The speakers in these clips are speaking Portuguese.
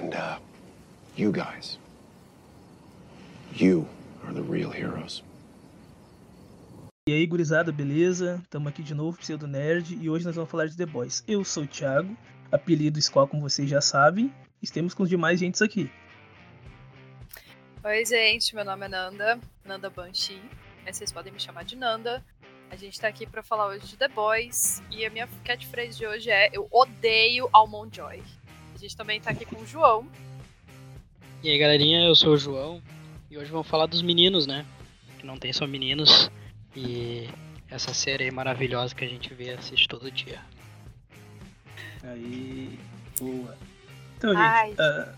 And uh, you guys, you are the real heroes. E aí, gurizada, beleza? Estamos aqui de novo, Pseudo Nerd, e hoje nós vamos falar de The Boys. Eu sou o Thiago, apelido Squall, como vocês já sabem, estamos com os demais gentes aqui. Oi, gente, meu nome é Nanda, Nanda Banshee, mas vocês podem me chamar de Nanda. A gente tá aqui para falar hoje de The Boys, e a minha catchphrase de hoje é Eu odeio Almond Joy. A gente também tá aqui com o João. E aí, galerinha, eu sou o João, e hoje vamos falar dos meninos, né? Que não tem só meninos, e essa série maravilhosa que a gente vê e assiste todo dia. Aí, boa. Então, gente, uh,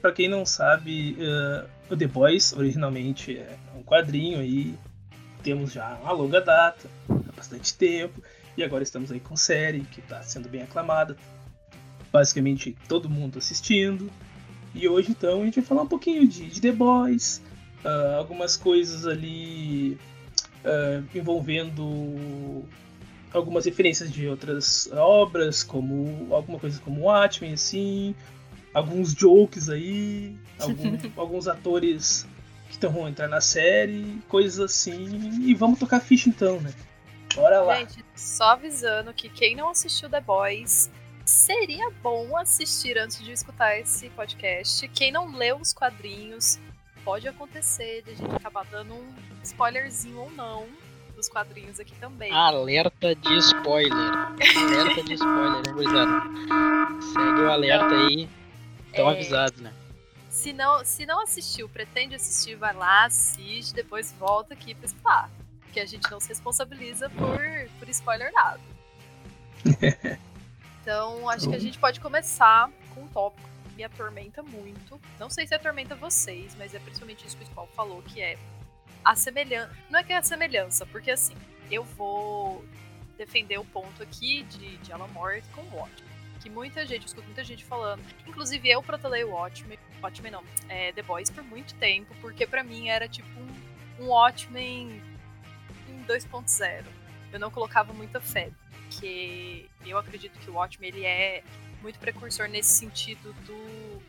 pra quem não sabe, uh, o The Boys originalmente é um quadrinho aí, temos já uma longa data, há bastante tempo, e agora estamos aí com série que está sendo bem aclamada, basicamente todo mundo assistindo. E hoje então a gente vai falar um pouquinho de, de The Boys, uh, algumas coisas ali uh, envolvendo algumas referências de outras obras, como alguma coisa como Watchmen, assim, alguns jokes aí, algum, alguns atores que estão vão entrar na série, coisas assim, e vamos tocar ficha então, né? Bora lá. Gente, só avisando que quem não assistiu The Boys, seria bom assistir antes de escutar esse podcast. Quem não leu os quadrinhos, pode acontecer de a gente acabar dando um spoilerzinho ou não dos quadrinhos aqui também. Alerta de spoiler. alerta de spoiler, hein, gurizada? Segue o alerta então, aí. Estão é... avisados, né? Se não, se não assistiu, pretende assistir, vai lá, assiste, depois volta aqui pra escutar. Porque a gente não se responsabiliza por, por spoiler nada. então, acho que a gente pode começar com um tópico me atormenta muito. Não sei se atormenta vocês, mas é principalmente isso que o Squall falou, que é a semelhança. Não é que é a semelhança, porque assim, eu vou defender o ponto aqui de, de Alan Moore com o Watchmen. Que muita gente, eu escuto muita gente falando. Inclusive eu protelei o Watchmen, Watchmen não, é, The Boys por muito tempo, porque para mim era tipo um, um Watchmen em 2.0. Eu não colocava muita fé, porque eu acredito que o Watchmen ele é muito precursor nesse sentido do.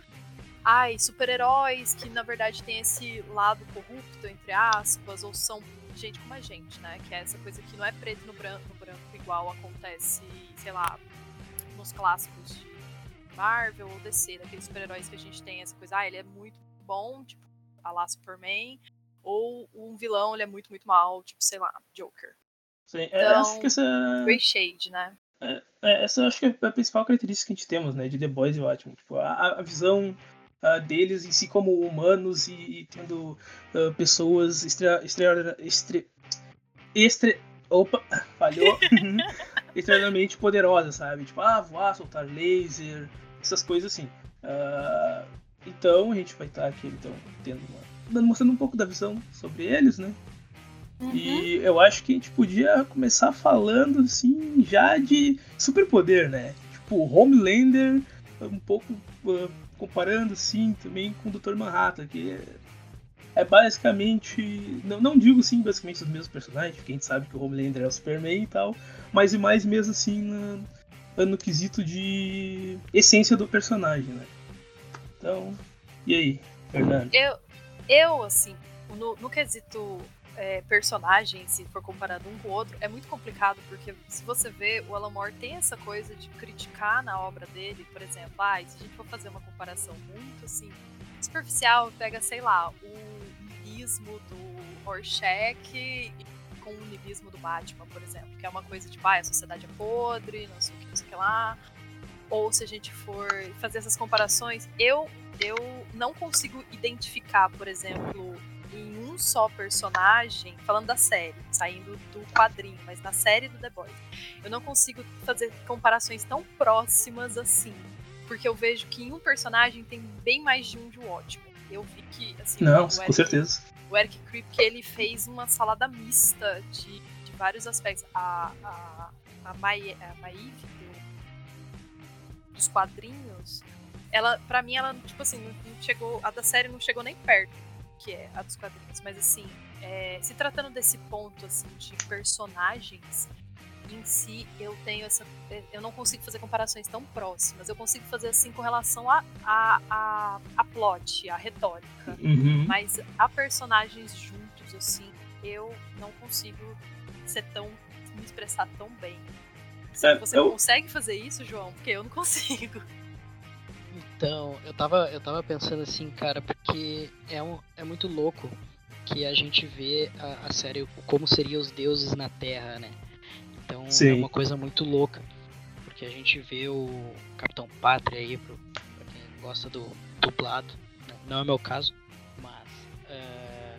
Ai, super-heróis que na verdade tem esse lado corrupto, entre aspas, ou são gente como a gente, né? Que é essa coisa que não é preto no branco, no branco igual acontece, sei lá, nos clássicos de Marvel ou DC, daqueles super-heróis que a gente tem essa coisa, ah, ele é muito bom, tipo, a lá Superman, ou um vilão, ele é muito, muito mal, tipo, sei lá, Joker. Sim, é, então, acho que essa... Grey Shade, né? É, é, essa acho que é a principal característica que a gente temos, né, de The Boys e Watchmen. Tipo, a, a visão uh, deles em si como humanos e, e tendo uh, pessoas extra, extra, extra, extra, opa, falhou, extremamente poderosas, sabe? Tipo, ah, voar, soltar laser, essas coisas assim. Uh, então a gente vai estar aqui então tendo uma, mostrando um pouco da visão sobre eles, né? Uhum. E eu acho que a gente podia começar falando, assim, já de superpoder, né? Tipo, Homelander, um pouco uh, comparando, assim, também com o Dr. Manhattan, que é, basicamente. Não, não digo, sim, basicamente os mesmos personagens, porque a gente sabe que o Homelander é o Superman e tal, mas e mais mesmo, assim, no, no quesito de essência do personagem, né? Então, e aí, Fernando? Eu, eu assim, no, no quesito é, personagem, se for comparado um com o outro, é muito complicado, porque se você vê, o Alan Moore tem essa coisa de criticar na obra dele, por exemplo, ah, se a gente for fazer uma comparação muito assim, superficial, pega, sei lá, o nibilismo do Rorschach com o nibilismo do Batman, por exemplo, que é uma coisa tipo, ah, a sociedade é podre, não sei o que, não sei o que lá. Ou se a gente for fazer essas comparações, eu, eu não consigo identificar, por exemplo, em só personagem, falando da série, saindo do quadrinho, mas na série do The Boys, eu não consigo fazer comparações tão próximas assim. Porque eu vejo que em um personagem tem bem mais de um de Watchmen. Eu vi que, assim. Não, Eric, com certeza. O Eric Kripke, ele fez uma salada mista de, de vários aspectos. A, a, a, Mai, a Maeve do, dos quadrinhos, ela, pra mim, ela, tipo assim, não chegou. A da série não chegou nem perto que é a dos quadrinhos, mas assim, é, se tratando desse ponto assim de personagens, em si eu tenho essa. Eu não consigo fazer comparações tão próximas. Eu consigo fazer assim com relação a, a, a, a plot, a retórica. Uhum. Mas a personagens juntos, assim, eu não consigo ser tão. me expressar tão bem. É, Você eu- consegue fazer isso, João? Porque eu não consigo. Então, eu tava, eu tava pensando assim, cara, porque é, um, é muito louco que a gente vê a, a série como seriam os deuses na Terra, né? Então é Sim. uma coisa muito louca. Porque a gente vê o Capitão Pátria aí, pro, pra quem gosta do dublado, né? não é o meu caso, mas é,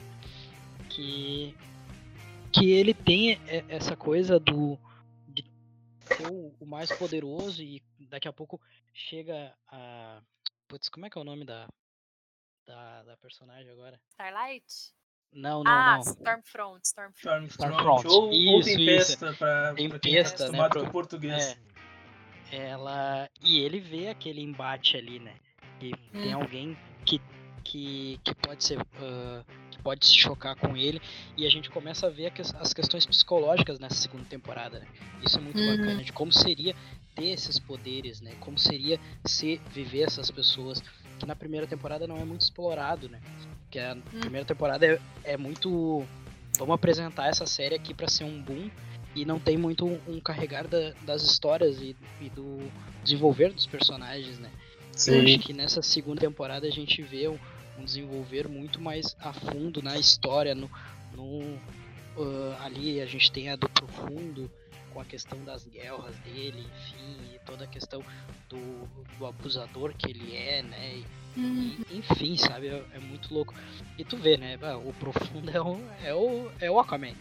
que, que ele tem essa coisa do ser o, mais poderoso e daqui a pouco chega a. Putz, como é que é o nome da, da, da personagem agora? Starlight? Não, não, ah, não. Stormfront, Stormfront. Stormfront. Stormfront. Ou, ou Isso, Tempesta, pra, Tempesta, pra quem é né, pro- português. É, ela. E ele vê aquele embate ali, né? E tem Uhum. alguém que, que, que pode ser. que pode se chocar com ele. E a gente começa a ver as questões psicológicas nessa segunda temporada, né? Isso é muito Uhum. bacana, de como seria ter esses poderes, né? Como seria ser, viver essas pessoas. Que na primeira temporada não é muito explorado, né? Que a primeira temporada é, é muito. Vamos apresentar essa série aqui pra ser um boom e não tem muito um, um carregar da- das histórias e, e do desenvolver dos personagens, né? Eu acho que nessa segunda temporada a gente vê um, um desenvolver muito mais a fundo na história, no, no, ah, ali a gente tem a do profundo com a questão das guerras dele, enfim, e toda a questão do, do abusador que ele é, né? E, e, enfim, sabe, é, é muito louco. E tu vê, né? ah, O profundo é o, é o, é o Aquaman.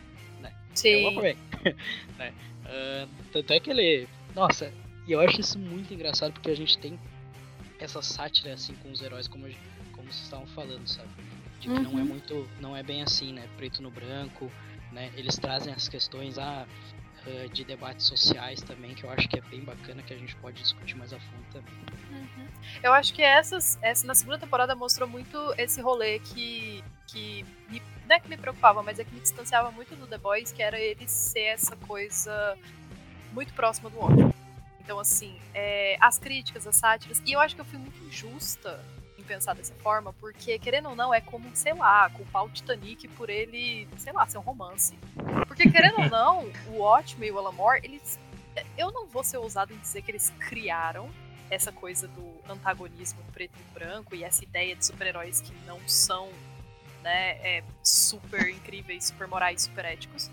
É o Sim. Aquaman. né? Ah, tanto é que ele. Nossa, e eu acho isso muito engraçado porque a gente tem essa sátira assim com os heróis, como, a gente- como vocês estavam falando, sabe? De que não é Uhum. muito. não é bem assim, né? Preto no branco, né? Eles trazem as questões ah, ah, de debates sociais também, que eu acho que é bem bacana, que a gente pode discutir mais a fundo também. Uhum. Eu acho que essas, essa na segunda temporada mostrou muito esse rolê que, que me, não é que me preocupava, mas é que me distanciava muito do The Boys, que era ele ser essa coisa muito próxima do ódio. Então, assim, é, as críticas, as sátiras, e eu acho que eu fui muito injusta pensar dessa forma, porque, querendo ou não, é como, sei lá, culpar o Titanic por ele, sei lá, ser um romance. Porque, querendo ou não, o Watchmen e o Alamore, eles. Eu não vou ser ousado em dizer que eles criaram essa coisa do antagonismo preto e branco e essa ideia de super-heróis que não são né, é, super incríveis, super morais, super éticos.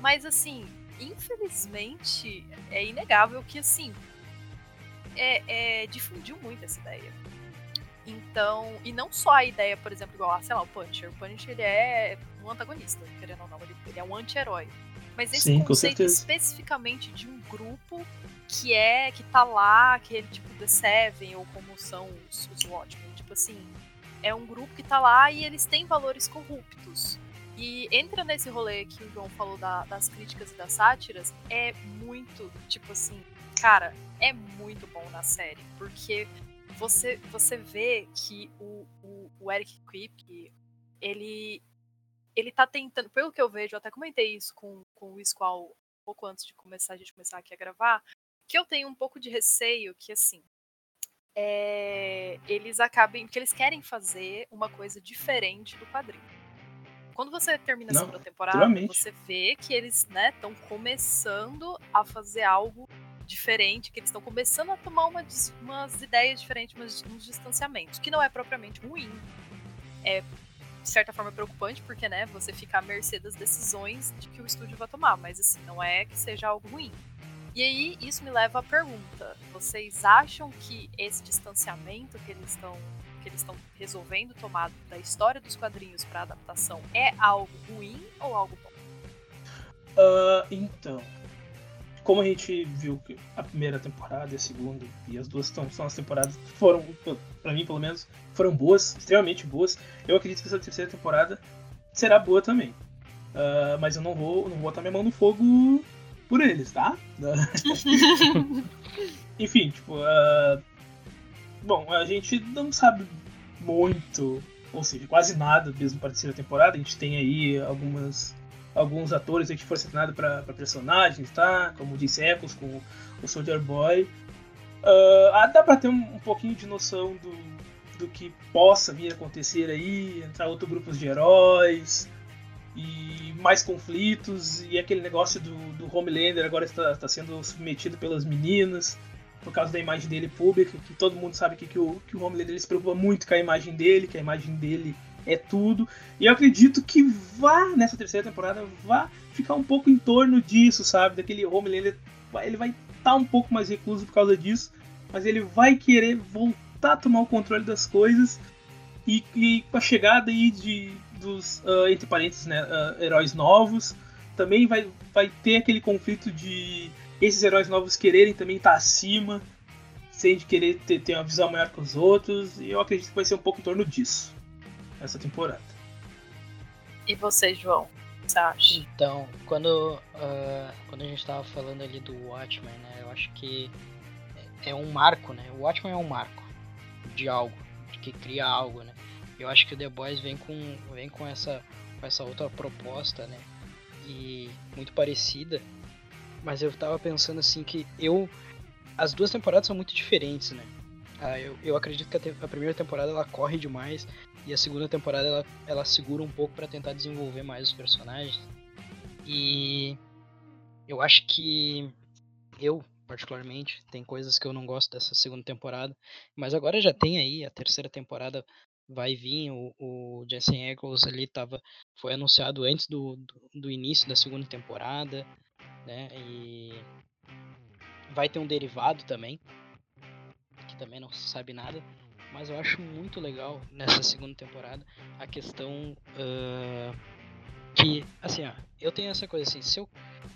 Mas assim, infelizmente, é inegável que assim é, é, difundiu muito essa ideia. Então, e não só a ideia, por exemplo, igual, ah, sei lá, o Punisher. O Punisher ele é um antagonista, querendo ou não, ele, ele é um anti-herói. Mas esse Sim, conceito especificamente de um grupo que é, que tá lá, aquele tipo The Seven, ou como são os, os Watchmen, tipo assim, é um grupo que tá lá e eles têm valores corruptos. E entra nesse rolê que o João falou da- das críticas e das sátiras, é muito, tipo assim, cara, é muito bom na série, porque você, você vê que o, o, o Eric Kripke, ele, ele tá tentando, pelo que eu vejo, eu até comentei isso com, com o Squall um pouco antes de começar a gente começar aqui a gravar, que eu tenho um pouco de receio que, assim, é, eles acabem, que eles querem fazer uma coisa diferente do quadrinho. Quando você termina a Não, segunda temporada, extremamente. você vê que eles estão começando a fazer algo diferente, que eles estão começando a tomar uma umas ideias diferentes, umas, uns distanciamentos, que não é propriamente ruim. É, de certa forma, preocupante, porque né, você fica à mercê das decisões de que o estúdio vai tomar, mas assim, não é que seja algo ruim. E aí, isso me leva à pergunta: vocês acham que esse distanciamento que eles estão que eles estão resolvendo tomar da história dos quadrinhos para adaptação é algo ruim ou algo bom? Ah, então, como a gente viu que a primeira temporada e a segunda, e as duas são, são as temporadas que foram, pra mim pelo menos, foram boas, extremamente boas. Eu acredito que essa terceira temporada será boa também. Ah, mas eu não vou, não vou botar minha mão no fogo por eles, tá? Enfim, tipo, ah, bom, a gente não sabe muito, ou seja, quase nada mesmo para a terceira temporada. A gente tem aí algumas alguns atores que foram selecionados para personagens, tá? Como disse Echoes com o Soldier Boy. Uh, dá para ter um, um, pouquinho de noção do, do que possa vir a acontecer aí, entrar outros grupos de heróis e mais conflitos e aquele negócio do, do Homelander agora está, está sendo submetido pelas meninas por causa da imagem dele pública, que todo mundo sabe que, que, o, que o Homelander ele se preocupa muito com a imagem dele, que a imagem dele é tudo. E eu acredito que vá, nessa terceira temporada, vá ficar um pouco em torno disso, sabe? Daquele Homelander, ele vai estar tá um pouco mais recluso por causa disso, mas ele vai querer voltar a tomar o controle das coisas. E, e com a chegada aí de, dos, uh, entre parênteses, né, uh, heróis novos, também vai, vai ter aquele conflito de esses heróis novos quererem também estar tá acima, sem de querer ter, ter uma visão maior que os outros, e eu acredito que vai ser um pouco em torno disso, essa temporada. E você, João? O que você acha? Então, quando, uh, quando a gente estava falando ali do Watchmen, né, eu acho que é um marco, né? O Watchmen é um marco de algo, de que cria algo, né? Eu acho que o The Boys vem com, vem com essa, com essa outra proposta, né? E muito parecida, mas eu tava pensando assim que eu. As duas temporadas são muito diferentes, né? Ah, eu, eu acredito que a, te, a, primeira temporada ela corre demais e a segunda temporada ela, ela segura um pouco para tentar desenvolver mais os personagens. E eu acho que eu, particularmente, tem coisas que eu não gosto dessa segunda temporada, mas agora já tem aí a terceira temporada vai vir o, o Jensen Ackles ali tava foi anunciado antes do, do, do início da segunda temporada né? E vai ter um derivado também, que também não se sabe nada, mas eu acho muito legal nessa segunda temporada a questão uh, que, assim, ó, eu tenho essa coisa assim, se eu,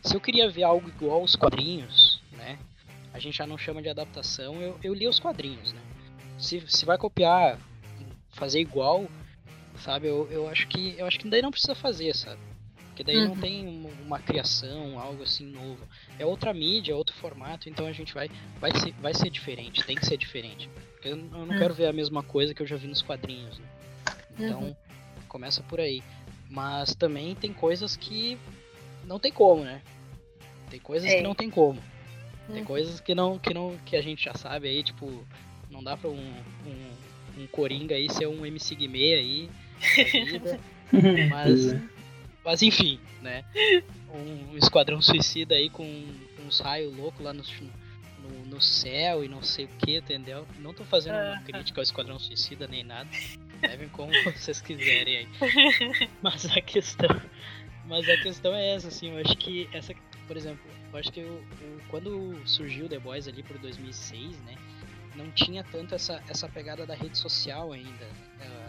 se eu queria ver algo igual aos quadrinhos, né? A gente já não chama de adaptação, eu, eu li os quadrinhos, né? Se, se vai copiar, fazer igual, sabe? Eu, eu acho que eu acho que daí não precisa fazer, sabe? Porque daí uhum. não tem uma criação, algo assim novo. É outra mídia, é outro formato, então a gente vai vai ser, vai ser diferente, tem que ser diferente. Eu, eu não uhum. quero ver a mesma coisa que eu já vi nos quadrinhos. Né? Então, uhum. começa por aí. Mas também tem coisas que não tem como, né? Tem coisas é. que não tem como. Tem uhum. coisas que não, que não que a gente já sabe aí, tipo, não dá pra um, um, um Coringa aí ser um MC Guimê aí. mas mas enfim, né? Um, esquadrão suicida aí com uns raios loucos lá no, no, céu e não sei o que, entendeu? Não tô fazendo uma crítica ao esquadrão suicida nem nada. Levem como vocês quiserem aí. Mas a questão. Mas a questão é essa, assim, eu acho que essa, por exemplo, eu acho que eu, eu, quando surgiu The Boys ali por 2006, né, não tinha tanto essa, essa pegada da rede social ainda.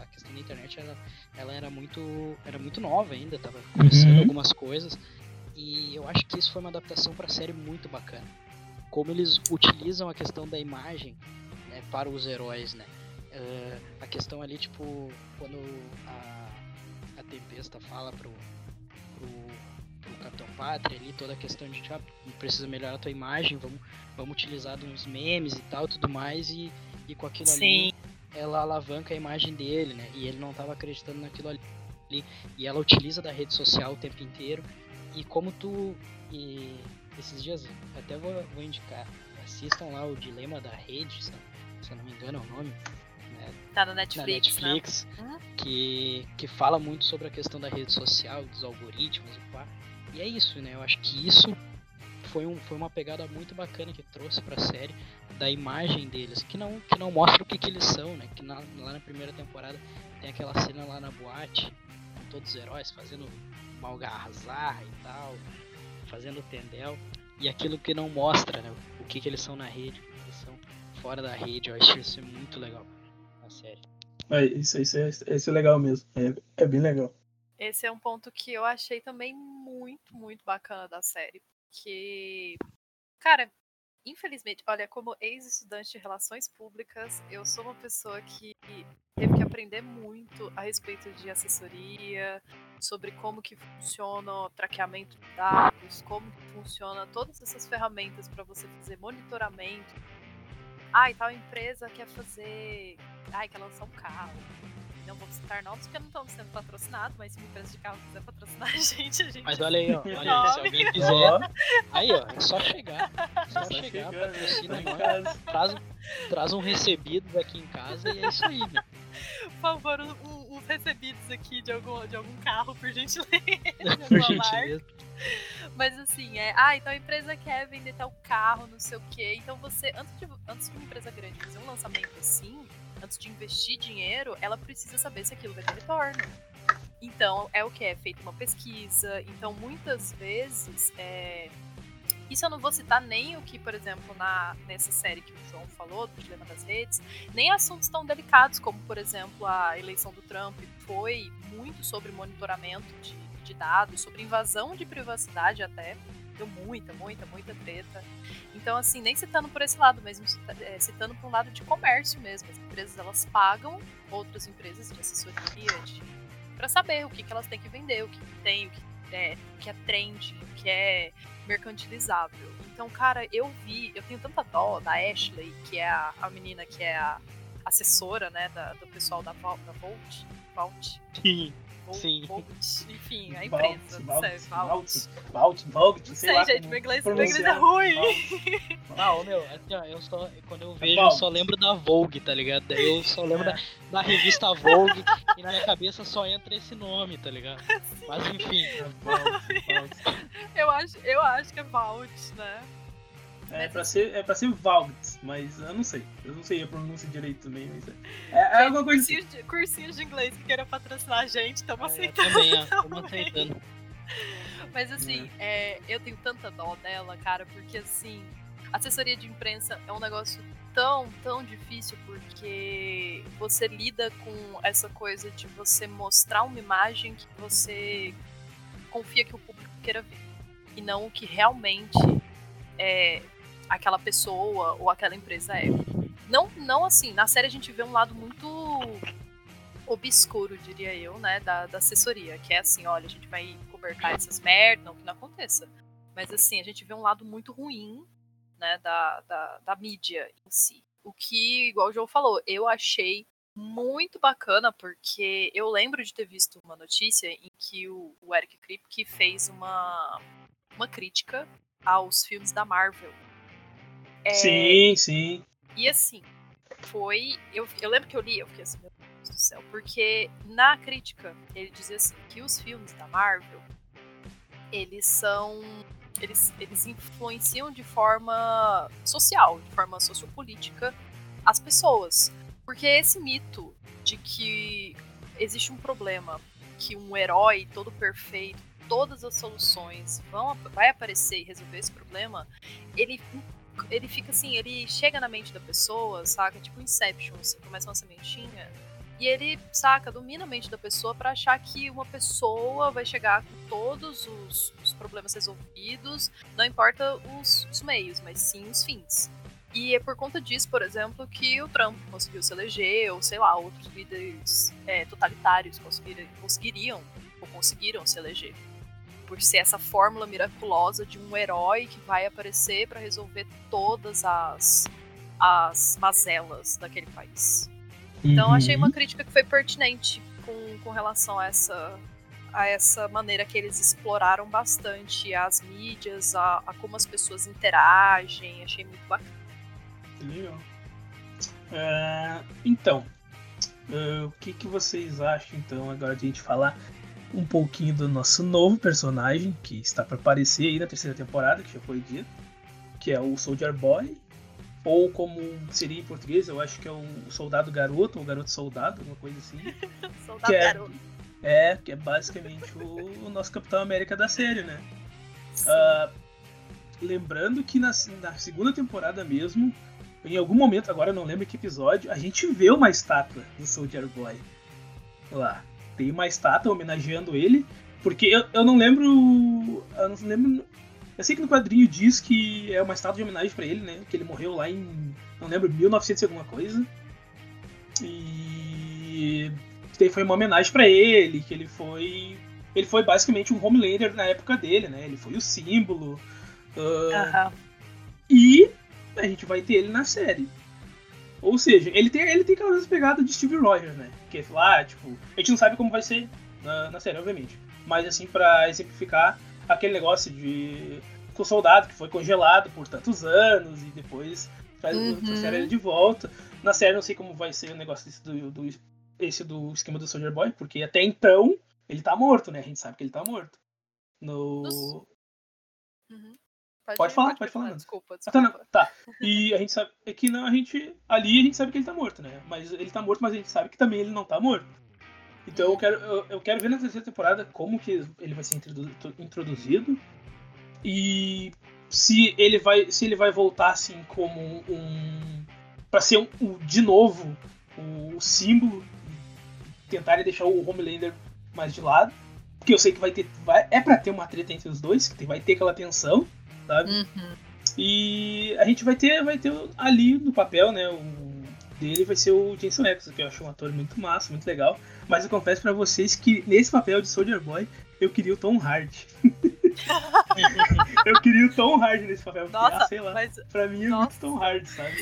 A questão da internet ela, ela era muito era muito nova ainda, tava começando uhum. algumas coisas. E eu acho que isso foi uma adaptação para a série muito bacana. Como eles utilizam a questão da imagem né, para os heróis, né? Uh, a questão ali, tipo, quando a, a Tempesta fala pro, pro Capitão Pátria ali, toda a questão de ah, precisa melhorar a tua imagem, vamos, vamos utilizar uns memes e tal, tudo mais, e, e com aquilo Sim. ali ela alavanca a imagem dele, né? E ele não estava acreditando naquilo ali. E ela utiliza da rede social o tempo inteiro. E como tu. E esses dias, até vou, vou indicar, assistam lá o Dilema da Rede, se, se eu não me engano é o nome. Né? Tá no Netflix. Na Netflix, né? que, que fala muito sobre a questão da rede social, dos algoritmos e pá. E é isso, né? Eu acho que isso foi, um, foi uma pegada muito bacana que trouxe pra série da imagem deles, que não, que não mostra o que, que eles são, né? Que na, lá na primeira temporada tem aquela cena lá na boate, com todos os heróis fazendo malgarrazar e tal, fazendo tendel, e aquilo que não mostra, né? O que, que eles são na rede, o que eles são fora da rede. Eu acho isso muito legal na série. É, isso, isso, é, isso é legal mesmo. É, é bem legal. Esse é um ponto que eu achei também muito, muito bacana da série. Porque, cara, infelizmente, olha, como ex-estudante de relações públicas, eu sou uma pessoa que teve que aprender muito a respeito de assessoria, sobre como que funciona o traqueamento de dados, como que funciona todas essas ferramentas para você fazer monitoramento. Ah, e tal empresa quer fazer. Ai, quer lançar um carro não vou citar nomes porque não estamos sendo patrocinados, mas se uma empresa de carro quiser patrocinar a gente, a gente. Mas olha aí, ó. Olha aí, se alguém quiser. Aí, ó, é só chegar. Só, só chegar, chegando, patrocina? Em nós, casa. traz, traz um recebido aqui em casa e é isso aí, né? Por favor, os recebidos aqui de algum, de algum carro, por gentileza. Por gentileza. Mas assim, é. Ah, então a empresa quer vender tal carro, não sei o quê. Então você, antes de, antes de uma empresa grande fazer um lançamento assim, antes de investir dinheiro, ela precisa saber se aquilo vai ter retorno. Então, é o que? É feita uma pesquisa. Então, muitas vezes, é... isso eu não vou citar nem o que, por exemplo, na, nessa série que o João falou, do Dilema das Redes, nem assuntos tão delicados como, por exemplo, a eleição do Trump foi muito sobre monitoramento de, de dados, sobre invasão de privacidade até. Deu muita, muita, muita treta. Então, assim, nem citando por esse lado, mesmo é, citando por um lado de comércio mesmo. As empresas, elas pagam outras empresas de assessoria, para saber o que, que elas têm que vender, o que, que tem, o que é, o que é trend, o que é mercantilizável. Então, cara, eu vi, eu tenho tanta dó da Ashley, que é a, a menina que é a assessora, né, da- do pessoal da, da Volt, Sim. Volt, Sim. Volt, enfim, a empresa, não sei, Vault, Vault. Vault, Vault, Não sei sei, lá gente, meu inglês, meu inglês é ruim. Ah, ô meu, assim, ó, eu só, quando eu vejo, eu Vogue. só lembro da Vogue, tá ligado? Daí eu só lembro É. da, da revista Vogue e na minha cabeça só entra esse nome, tá ligado? Mas enfim, Vault, Vault. Eu acho, eu acho que é Vault, né? É pra, ser, é pra ser Vault, mas eu não sei. Eu não sei a pronúncia direito também, mas é. É, é alguma coisa. Cursinhos de, cursinhos de inglês que queiram patrocinar a gente, estamos eu aceitando. também, também. aceitando. Mas assim, é, eu tenho tanta dó dela, cara, porque assim, assessoria de imprensa é um negócio tão, tão difícil porque você lida com essa coisa de você mostrar uma imagem que você confia que o público queira ver. E não o que realmente é aquela pessoa ou aquela empresa é. Não, não assim, na série a gente vê um lado muito obscuro, diria eu, né, da, da assessoria, que é assim, olha, a gente vai cobertar essas merdas, não que não aconteça. Mas assim, a gente vê um lado muito ruim, né, da, da, da mídia em si. O que, igual o João falou, eu achei muito bacana, porque eu lembro de ter visto uma notícia em que o, o Eric Kripke fez uma, uma crítica aos filmes da Marvel. É, Sim, sim. e assim, foi. Eu, eu lembro que eu li, eu fiquei assim, meu Deus do céu. Porque na crítica, ele dizia assim, que os filmes da Marvel, eles são. Eles, eles influenciam de forma social, de forma sociopolítica, as pessoas. Porque esse mito de que existe um problema, que um herói todo perfeito, todas as soluções vão vai aparecer e resolver esse problema, ele ele fica assim, ele chega na mente da pessoa, saca? Tipo Inception, assim, começa uma sementinha. E ele, saca, domina a mente da pessoa pra achar que uma pessoa vai chegar com todos os, os problemas resolvidos, não importa os, os meios, mas sim os fins. E é por conta disso, por exemplo, que o Trump conseguiu se eleger, ou sei lá, outros líderes é, totalitários conseguiriam ou conseguiram se eleger por ser essa fórmula miraculosa de um herói que vai aparecer para resolver todas as, as mazelas daquele país. Então Uhum. achei uma crítica que foi pertinente com, com relação a essa, a essa maneira que eles exploraram bastante as mídias, a, a como as pessoas interagem. Achei muito bacana. Legal. É, então, é, o que, que vocês acham então agora de a gente falar um pouquinho do nosso novo personagem que está para aparecer aí na terceira temporada, que já foi dito, que é o Soldier Boy, ou como seria em português, eu acho que é o Soldado Garoto, ou Garoto Soldado, alguma coisa assim. Soldado Que é- garoto. É, que é basicamente o, o nosso Capitão América da série, né? Ah, lembrando que na, na segunda temporada mesmo, em algum momento, agora eu não lembro que episódio, a gente vê uma estátua do Soldier Boy lá. Tem uma estátua homenageando ele, porque eu, eu não lembro. Eu não lembro. Eu sei que no quadrinho diz que é uma estátua de homenagem pra ele, né? Que ele morreu lá em. Não lembro, 1900 e alguma coisa. E. Daí foi uma homenagem pra ele, que ele foi. Ele foi basicamente um Homelander na época dele, né? Ele foi o símbolo. ah, Aham. e a gente vai ter ele na série. Ou seja, ele tem, ele tem aquela pegada de Steve Rogers, né? Que é lá, tipo, a gente não sabe como vai ser na, na série, obviamente. Mas assim, pra exemplificar aquele negócio de o soldado que foi congelado por tantos anos e depois traz Uhum. trouxeram ele de volta. Na série não sei como vai ser o negócio desse do, do- esse do esquema do Soldier Boy, porque até então ele tá morto, né? A gente sabe que ele tá morto. No. Uhum. Pode falar, pode falar, Nando. Desculpa, Ah, tá, não, desculpa. tá. E a gente sabe. É que não, a gente. Ali a gente sabe que ele tá morto, né? Mas ele tá morto, mas a gente sabe que também ele não tá morto. Então eu quero, eu, eu quero ver na terceira temporada como que ele vai ser introdu- introduzido. E se ele vai. Se ele vai voltar assim como um. Pra ser um, um- de novo o símbolo. Tentarem deixar o Homelander mais de lado. Porque eu sei que vai ter. Vai, é pra ter uma treta entre os dois, que vai ter aquela tensão, sabe? Uhum. E a gente vai ter, vai ter ali no papel, né? O dele vai ser o Jason X, que eu acho um ator muito massa, muito legal. Mas eu confesso pra vocês que nesse papel de Soldier Boy eu queria o Tom Hardy. eu queria o Tom Hardy nesse papel. porque, Nossa, ah, sei lá. mas Pra mim é nossa. muito Tom Hardy, sabe?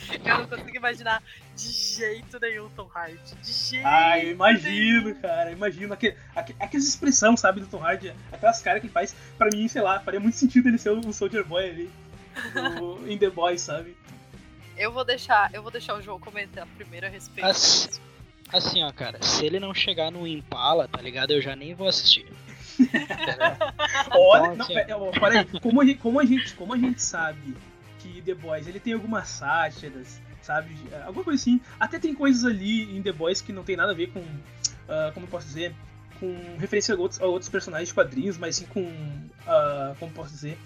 eu não consigo imaginar de jeito nenhum Tom Hardy. De jeito Ah, eu imagino, nenhum. cara. Imagino aquele, aque- aquelas expressões, sabe, do Tom Hardy, aquelas caras que ele faz. Pra mim, sei lá, faria muito sentido ele ser o Soldier Boy ali. No, in The Boys, sabe? Eu vou deixar, eu vou deixar o João comentar primeiro a respeito As- disso. Assim, ó, cara, se ele não chegar no Impala, tá ligado? Eu já nem vou assistir. Olha, Então, não, assim, pera, ó, pera aí, como a, gente, como, a gente, como a gente sabe The Boys ele tem algumas sátiras, sabe? de- Alguma coisa assim. Até tem coisas ali em The Boys que não tem nada a ver com. ah, como eu posso dizer? Com referência a outros, a outros personagens de quadrinhos, mas sim com. ah, como posso dizer?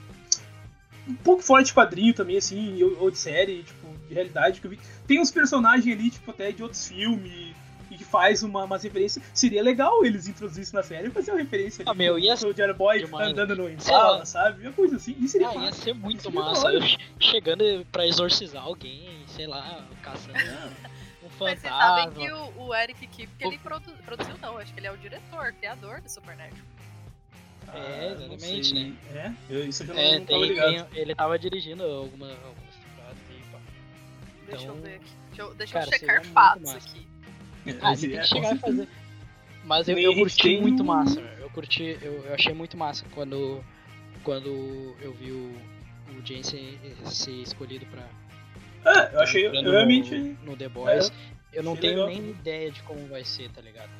Um pouco fora de quadrinho também, assim, ou, ou de série, tipo, de realidade que eu vi. Tem uns personagens ali, tipo, até de outros filmes. E que faz uma, umas referências. Seria legal eles introduzissem na série e fazer uma referência ali. Ah, meu, ia o Soldier Boy andando no Sei Impala, sabe? Uma coisa assim. Isso seria Ah, ia ser muito Seria massa. Eu che- chegando pra exorcizar alguém, sei lá, caçando um Mas vocês sabem fantasma. que o, o Eric Kipke, ele produ- produziu não, acho que ele é o diretor, criador do Supernatural. É, Ah, não exatamente, sei. É, eu, isso eu já não, É, não tava tem, ele tava dirigindo alguma, algumas temporadas aí, pá. Deixa eu Então, ver aqui. Deixa eu, deixa cara, eu checar fatos aqui. Ah, É, ele tem é, que chegar e fazer. Mas eu, eu curti muito um- massa. Eu curti, eu, eu achei muito massa quando, quando eu vi o, o Jensen ser escolhido pra. Ah, eu achei, realmente. No, no The Boys. eu não tenho legal. nem ideia de como vai ser, tá ligado?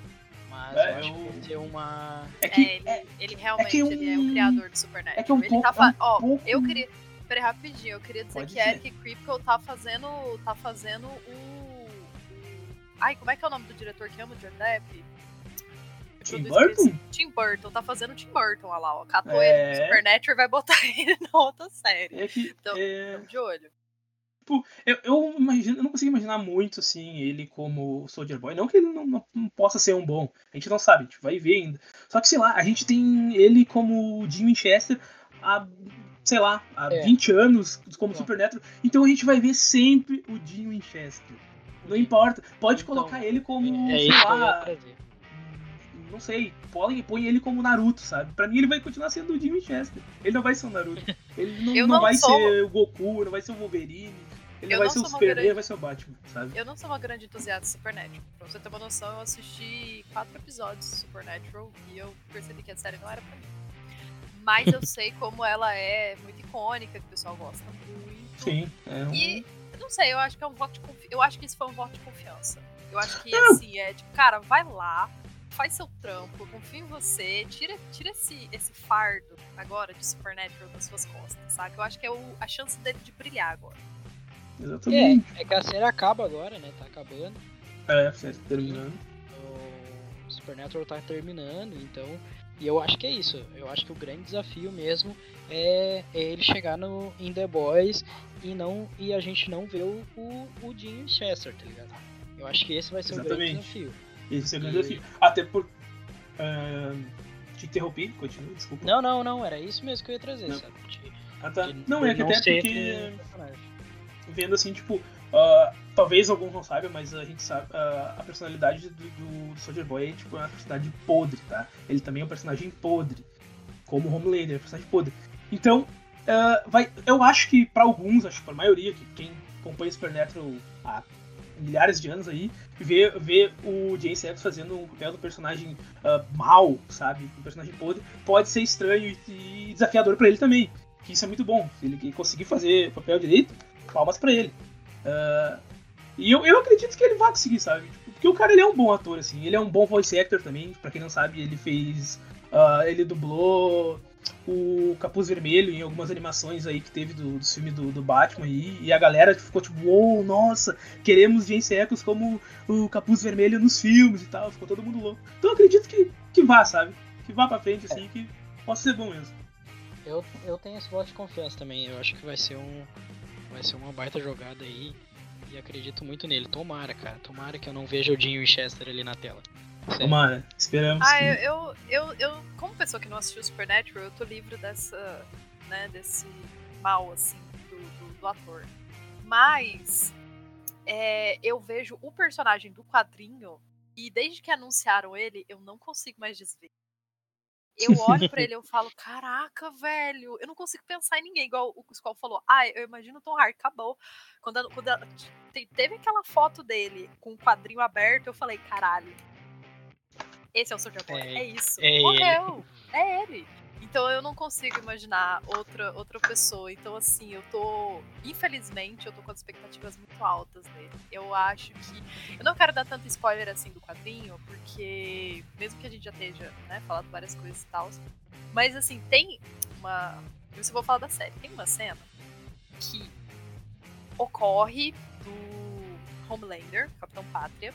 Mas É, eu acho eu- que vai ser uma. É que. É, ele, ele realmente que ele é o um- criador do Supernatural. é que um ele pouco- tá fa... é um Ó, pouco- eu queria. Peraí, rapidinho, eu queria dizer Pode que dizer. Eric Kripke tá fazendo. tá fazendo o. Ai, como é que é o nome do diretor que ama o Johnny Depp? Tim Burton? esqueci. Tim Burton, tá fazendo o Tim Burton, olha lá, ó. Catou É. ele no Supernatural e vai botar ele na outra série. É que. Então- é, Tamo de olho. eu, eu, imagino, eu não consigo imaginar muito assim ele como Soldier Boy. Não que ele não, não- não possa ser um bom. A gente não sabe, a gente vai ver ainda. Só que, sei lá, a gente tem ele como o Jim Winchester há, sei lá, há É. 20 anos como Bom. Supernatural. Então a gente vai ver sempre o Jim Winchester. Não importa. Pode Então, colocar ele como, É sei lá, não sei, põe, põe ele como Naruto, sabe? Pra mim ele vai continuar sendo o Jim Winchester. Ele não vai ser o Naruto. Ele não, não não vai sou- ser o Goku, não vai ser o Wolverine. Ele Eu não vai ser o Superman, grande- ele vai ser o Batman, sabe? Eu não sou uma grande entusiasta de Supernatural. Pra você ter uma noção, eu assisti quatro episódios de Supernatural e eu percebi que a série não era pra mim. Mas eu sei como ela é muito icônica, que o pessoal gosta muito. Sim. É um... E não sei, eu acho que é um voto de confiança. Eu acho que isso foi um voto de confiança. Eu acho que Não. assim, é tipo, cara, vai lá, faz seu trampo, eu confio em você, tira, tira esse, esse fardo agora de Supernatural das suas costas, sabe? Eu acho que é o- a chance dele de brilhar agora. Exatamente. É, é que a série acaba agora, né? Tá acabando. É, certo, terminando. O Supernatural tá terminando, então. E eu acho que é isso. Eu acho que o grande desafio mesmo é, é ele chegar no em The Boys e não e a gente não ver o, o, o Dean Chester, tá ligado? Eu acho que esse vai ser o grande Exatamente. desafio. Esse é o grande E- desafio. Até por. ah, te interrompi, continua, desculpa. Não, não, não, era isso mesmo que eu ia trazer, Não. sabe? De- Ah, tá. de- Não, de é que até porque. vendo assim, tipo, ah, talvez alguns não saibam, mas a gente sabe, ah, a personalidade do, do Soldier Boy é tipo uma personalidade podre, tá? Ele também é um personagem podre, como o Homelander, é um personagem podre. Então, ah, vai, eu acho que pra alguns, acho que pra maioria, que quem acompanha Supernatural há milhares de anos aí, ver, ver o James X fazendo um papel do personagem uh, mal, sabe? Um personagem podre, pode ser estranho e, e desafiador para ele também. Que isso é muito bom. Se ele conseguir fazer o papel direito, palmas para ele. Uh, e eu, eu acredito que ele vai conseguir, sabe? Tipo, porque o cara ele é um bom ator, assim. Ele é um bom voice actor também. Pra quem não sabe, ele fez. Uh, ele dublou o Capuz Vermelho em algumas animações aí que teve do, do filme do, do, Batman aí, e a galera ficou tipo, uou, wow, nossa, queremos James Eccles como o Capuz Vermelho nos filmes e tal, ficou todo mundo louco. Então acredito que, que vá, sabe? Que vá pra frente, assim, é. que possa ser bom mesmo. Eu, eu tenho esse voto de confiança também, eu acho que vai ser um. Vai ser uma baita jogada aí. E acredito muito nele. Tomara, cara. Tomara que eu não veja o Dinho Winchester ali na tela. Tomara, esperamos. Ah, eu, eu, eu, eu, como pessoa que não assistiu Supernatural, eu tô livre dessa, né, desse mal, assim, do, do, do ator. Mas, é, eu vejo o personagem do quadrinho, e desde que anunciaram ele, eu não consigo mais desver. Eu olho para ele e eu falo, caraca, velho, eu não consigo pensar em ninguém, igual o Skull falou. Ah, eu imagino o Tom Hardy, acabou. Quando, quando teve aquela foto dele com o quadrinho aberto, eu falei, caralho, esse é o Soldier Boy, é, é isso. É Morreu, ele. é ele. Então eu não consigo imaginar outra, outra pessoa. Então, assim, eu tô. Infelizmente, eu tô com as expectativas muito altas dele. Eu acho que. Eu não quero dar tanto spoiler assim do quadrinho, porque. Mesmo que a gente já esteja, né, falando várias coisas e tal. Mas, assim, tem uma. Eu vou falar da série. Tem uma cena que ocorre do Homelander, Capitão Pátria.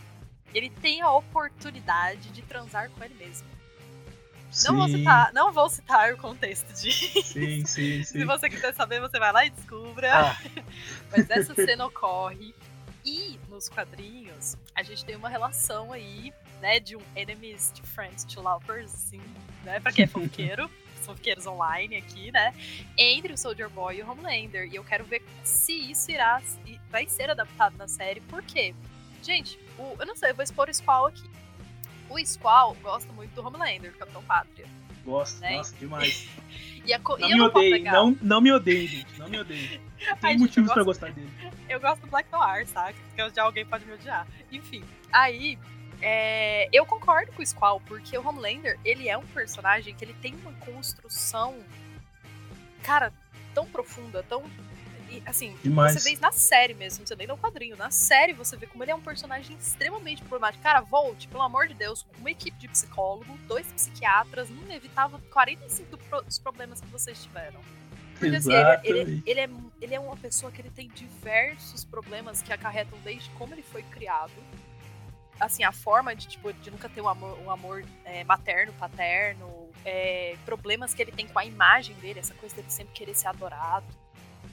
Ele tem a oportunidade de transar com ele mesmo. Não vou, citar, não vou citar o contexto de. Sim, sim, sim. Se você quiser saber, você vai lá e descubra. Ah. Mas essa cena ocorre. E nos quadrinhos, a gente tem uma relação aí, né, de um enemies to friends to lovers, assim, né, pra quem é fofoqueiro. fofoqueiros online aqui, né? Entre o Soldier Boy e o Homelander. E eu quero ver se isso irá vai ser adaptado na série. Por quê? Gente, o, eu não sei, eu vou expor o Squall aqui. O Squall gosta muito do Homelander, do Capitão Pátria. Gosto, né? nossa, demais. e a, não e me odeiem, não, não me odeiem, gente, não me odeiem. Tem motivos gosto, pra gostar dele. Eu gosto do Black Noir, sabe? Porque já alguém pode me odiar. Enfim, aí é, eu concordo com o Squall, porque o Homelander, ele é um personagem que ele tem uma construção, cara, tão profunda, tão e, assim, Demais. você vê isso na série mesmo, você nem no quadrinho. Na série você vê como ele é um personagem extremamente problemático. Cara, volte, pelo amor de Deus, uma equipe de psicólogo, dois psiquiatras, não evitava 45 dos problemas que vocês tiveram. Porque assim, ele, ele, ele, é, ele é uma pessoa que ele tem diversos problemas que acarretam desde como ele foi criado. Assim, a forma de, tipo, de nunca ter um amor, um amor é, materno, paterno, é, problemas que ele tem com a imagem dele, essa coisa dele sempre querer ser adorado.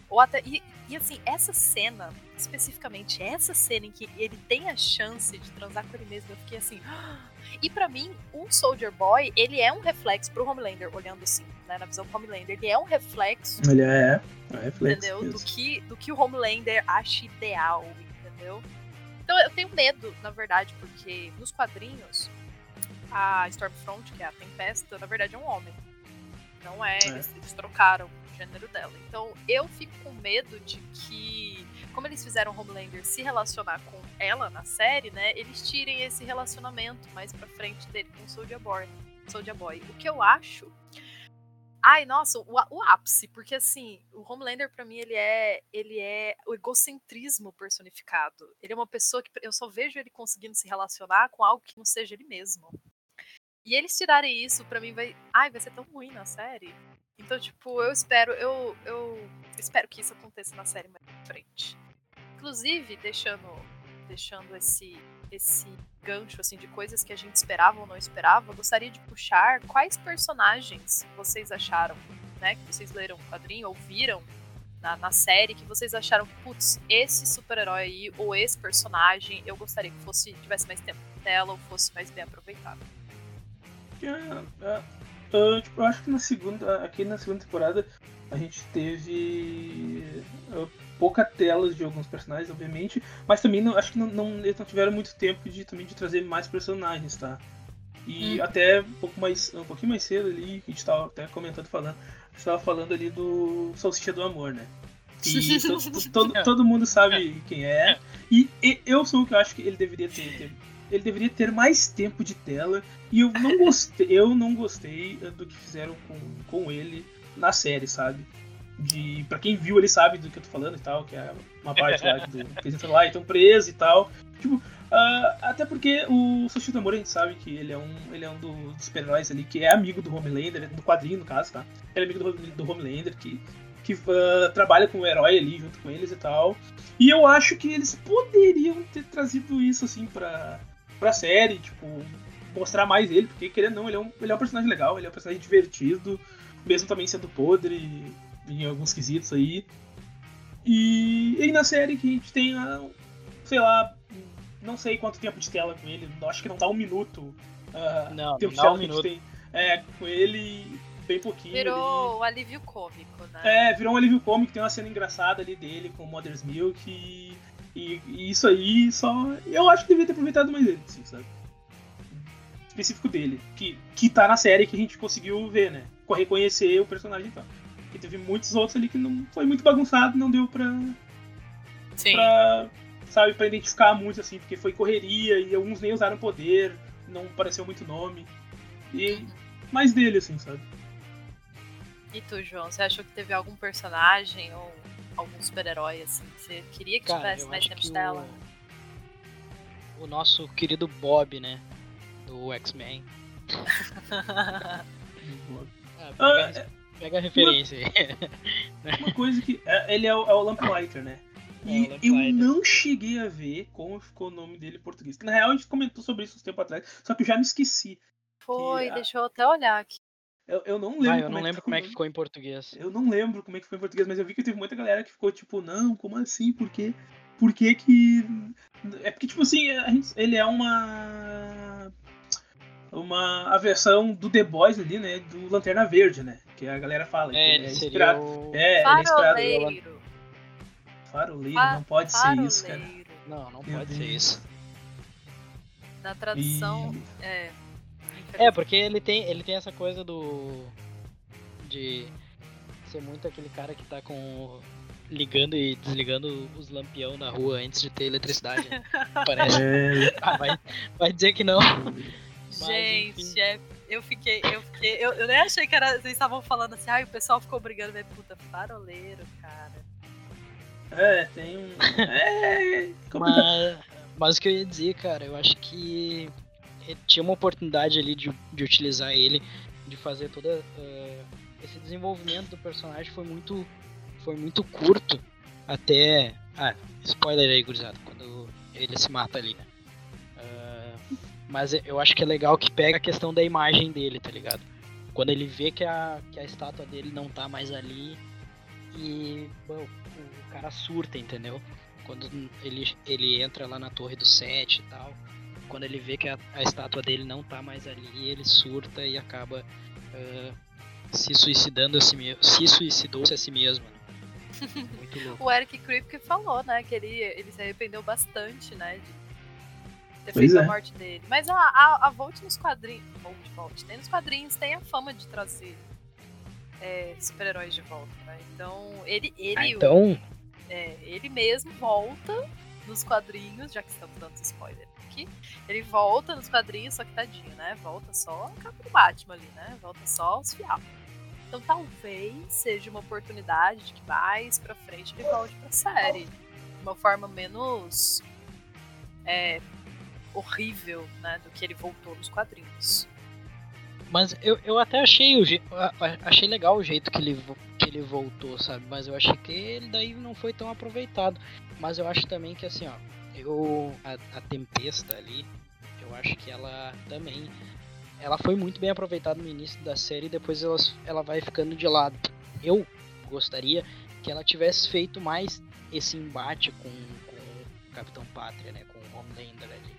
Ou até, e, e assim, essa cena, especificamente essa cena em que ele tem a chance de transar com ele mesmo, eu fiquei assim. E para mim, o Soldier Boy, ele é um reflexo pro Homelander, olhando assim, né, na visão do Homelander, ele é um reflexo. Ele é, é um reflexo. Entendeu? Do que, do que o Homelander acha ideal, entendeu? Então eu tenho medo, na verdade, porque nos quadrinhos, a Stormfront, que é a Tempesta, na verdade é um homem. Não é, é. Eles, eles trocaram gênero dela. Então eu fico com medo de que, como eles fizeram Homelander se relacionar com ela na série, né? Eles tirem esse relacionamento mais pra frente dele com Soldier Boy. Soldier Boy. O que eu acho. Ai, nossa, o, o ápice, porque assim, o Homelander para mim ele é ele é o egocentrismo personificado. Ele é uma pessoa que eu só vejo ele conseguindo se relacionar com algo que não seja ele mesmo. E eles tirarem isso, para mim vai, ai, vai ser tão ruim na série. Então, tipo, eu espero, eu, eu espero que isso aconteça na série mais pra frente. Inclusive, deixando, deixando esse, esse gancho assim de coisas que a gente esperava ou não esperava, eu gostaria de puxar quais personagens vocês acharam, né? Que vocês leram o quadrinho ou viram na, na série que vocês acharam, putz, esse super-herói aí, ou esse personagem, eu gostaria que fosse tivesse mais tempo tela ou fosse mais bem aproveitado. É, é, Uh, tipo, eu acho que na segunda, aqui na segunda temporada a gente teve uh, pouca telas de alguns personagens, obviamente, mas também não, acho que não, não, eles não tiveram muito tempo de também de trazer mais personagens, tá? E hum. até um pouco mais, um pouquinho mais cedo ali, a gente estava até comentando falando, estava falando ali do Salsicha do Amor, né? Que to- todo, todo mundo sabe quem é. E, e eu sou o que eu acho que ele deveria ter, ter- Ele deveria ter mais tempo de tela. E eu não gostei, eu não gostei eh, do que fizeram com, com ele na série, sabe? De, pra quem viu, ele sabe do que eu tô falando e tal, que é uma parte lá do que eles lá e estão presos e tal. Tipo, ah, até porque o Sushi Tamura a gente sabe que ele é um, ele é um do- dos super-heróis ali, que é amigo do Homelander, do quadrinho no caso, tá? Ele é amigo do, do Homelander, que, que ah, trabalha com o herói ali junto com eles e tal. E eu acho que eles poderiam ter trazido isso assim pra, pra série, tipo, mostrar mais ele, porque querendo ou não, ele é, um, ele é um personagem legal, ele é um personagem divertido, mesmo também sendo podre em alguns quesitos aí. E, e na série que a gente tem, sei lá, não sei quanto tempo de tela com ele, acho que não dá um minuto. ah, Não, tempo não de dá tela um que a gente minuto. tem. É, com ele bem pouquinho. ali. Virou o alívio cômico, né? É, virou um alívio cômico, tem uma cena engraçada ali dele com o Mother's Milk e, e, e isso aí só. Eu acho que devia ter aproveitado mais ele, assim, sabe? Específico dele, que, que tá na série que a gente conseguiu ver, né? Co- Reconhecer o personagem e tal. Porque teve muitos outros ali que não foi muito bagunçado, não deu pra, Sim. pra, sabe, pra identificar muito, assim, porque foi correria e alguns nem usaram poder, não pareceu muito nome. E mais dele, assim, sabe? E tu, João, você achou que teve algum personagem ou algum super-herói, assim, que você queria que Cara, tivesse mais tempo que de tela? o, o nosso querido Bob, né? Do X-Men. Ah, Ah, pega, pega a referência aí. Uma coisa que. é, Ele é o, é o Lamplighter, né? É, E o eu não cheguei a ver como ficou o nome dele em português. Que, na real, a gente comentou sobre isso uns tempo atrás, só que eu já me esqueci. Foi, que deixa eu até olhar aqui. Eu, eu não lembro. Ah, eu como não é que lembro ficou como é que ficou em português. Eu não lembro como é que ficou em português, mas eu vi que teve muita galera que ficou tipo, não, como assim? Por quê? Por que que. É porque, tipo assim, a gente- ele é uma. Uma a versão do The Boys ali, né? Do Lanterna Verde, né? Que a galera fala. que É, ele ele é seria inspirado. o... É, ele é inspirado. Faroleiro. Faroleiro, Fa- não pode ser isso, cara. Faroleiro. Não, não Meu pode ser isso. Na tradução, E- é. É, porque ele tem, ele tem essa coisa do. De ser muito aquele cara que tá com. ligando e desligando os lampião na rua antes de ter eletricidade. né? Parece. É, Ah, vai, vai dizer que não. Gente, enfim. é, eu fiquei, eu fiquei, eu, eu nem achei que era, vocês estavam falando assim, ai, o pessoal ficou brigando, mas puta, faroleiro, cara. é, tem um. É. Mas, mas o que eu ia dizer, cara, eu acho que tinha uma oportunidade ali de, de utilizar ele, de fazer toda. eh, esse desenvolvimento do personagem foi muito. Foi muito curto. Até. Ah, spoiler aí, gurizada, quando ele se mata ali, né? Ah, mas eu acho que é legal que pega a questão da imagem dele, tá ligado? Quando ele vê que a, que a estátua dele não tá mais ali e bom, o cara surta, entendeu? Quando ele, ele entra lá na torre do 7 e tal, quando ele vê que a, a estátua dele não tá mais ali, ele surta e acaba ah, se suicidando a si mesmo. Se suicidou-se a si mesmo. Né? Muito louco. O Eric Kripke falou, né, que ele, ele se arrependeu bastante, né, de ter Pois feito é. a morte dele. Mas a, a, a Volt nos quadrinhos, Volt, Volt, tem nos quadrinhos, tem a fama de trazer é, super-heróis de volta, né, então ele, ele, Ah, então, é, ele mesmo volta nos quadrinhos, já que estamos dando spoiler aqui, ele volta nos quadrinhos, só que tadinho, né? Volta só a capa do Batman ali, né? Volta só os fiapos. Então talvez seja uma oportunidade de que mais pra frente ele volte pra série. De uma forma menos é, horrível, né? Do que ele voltou nos quadrinhos. Mas eu, eu até achei o achei legal o jeito que ele, que ele voltou, sabe? Mas eu achei que ele daí não foi tão aproveitado. Mas eu acho também que assim, ó, eu a, a Tempesta ali, eu acho que ela também ela foi muito bem aproveitada no início da série e depois ela, ela vai ficando de lado. Eu gostaria que ela tivesse feito mais esse embate com, com o Capitão Pátria, né? Com o Homelander ali,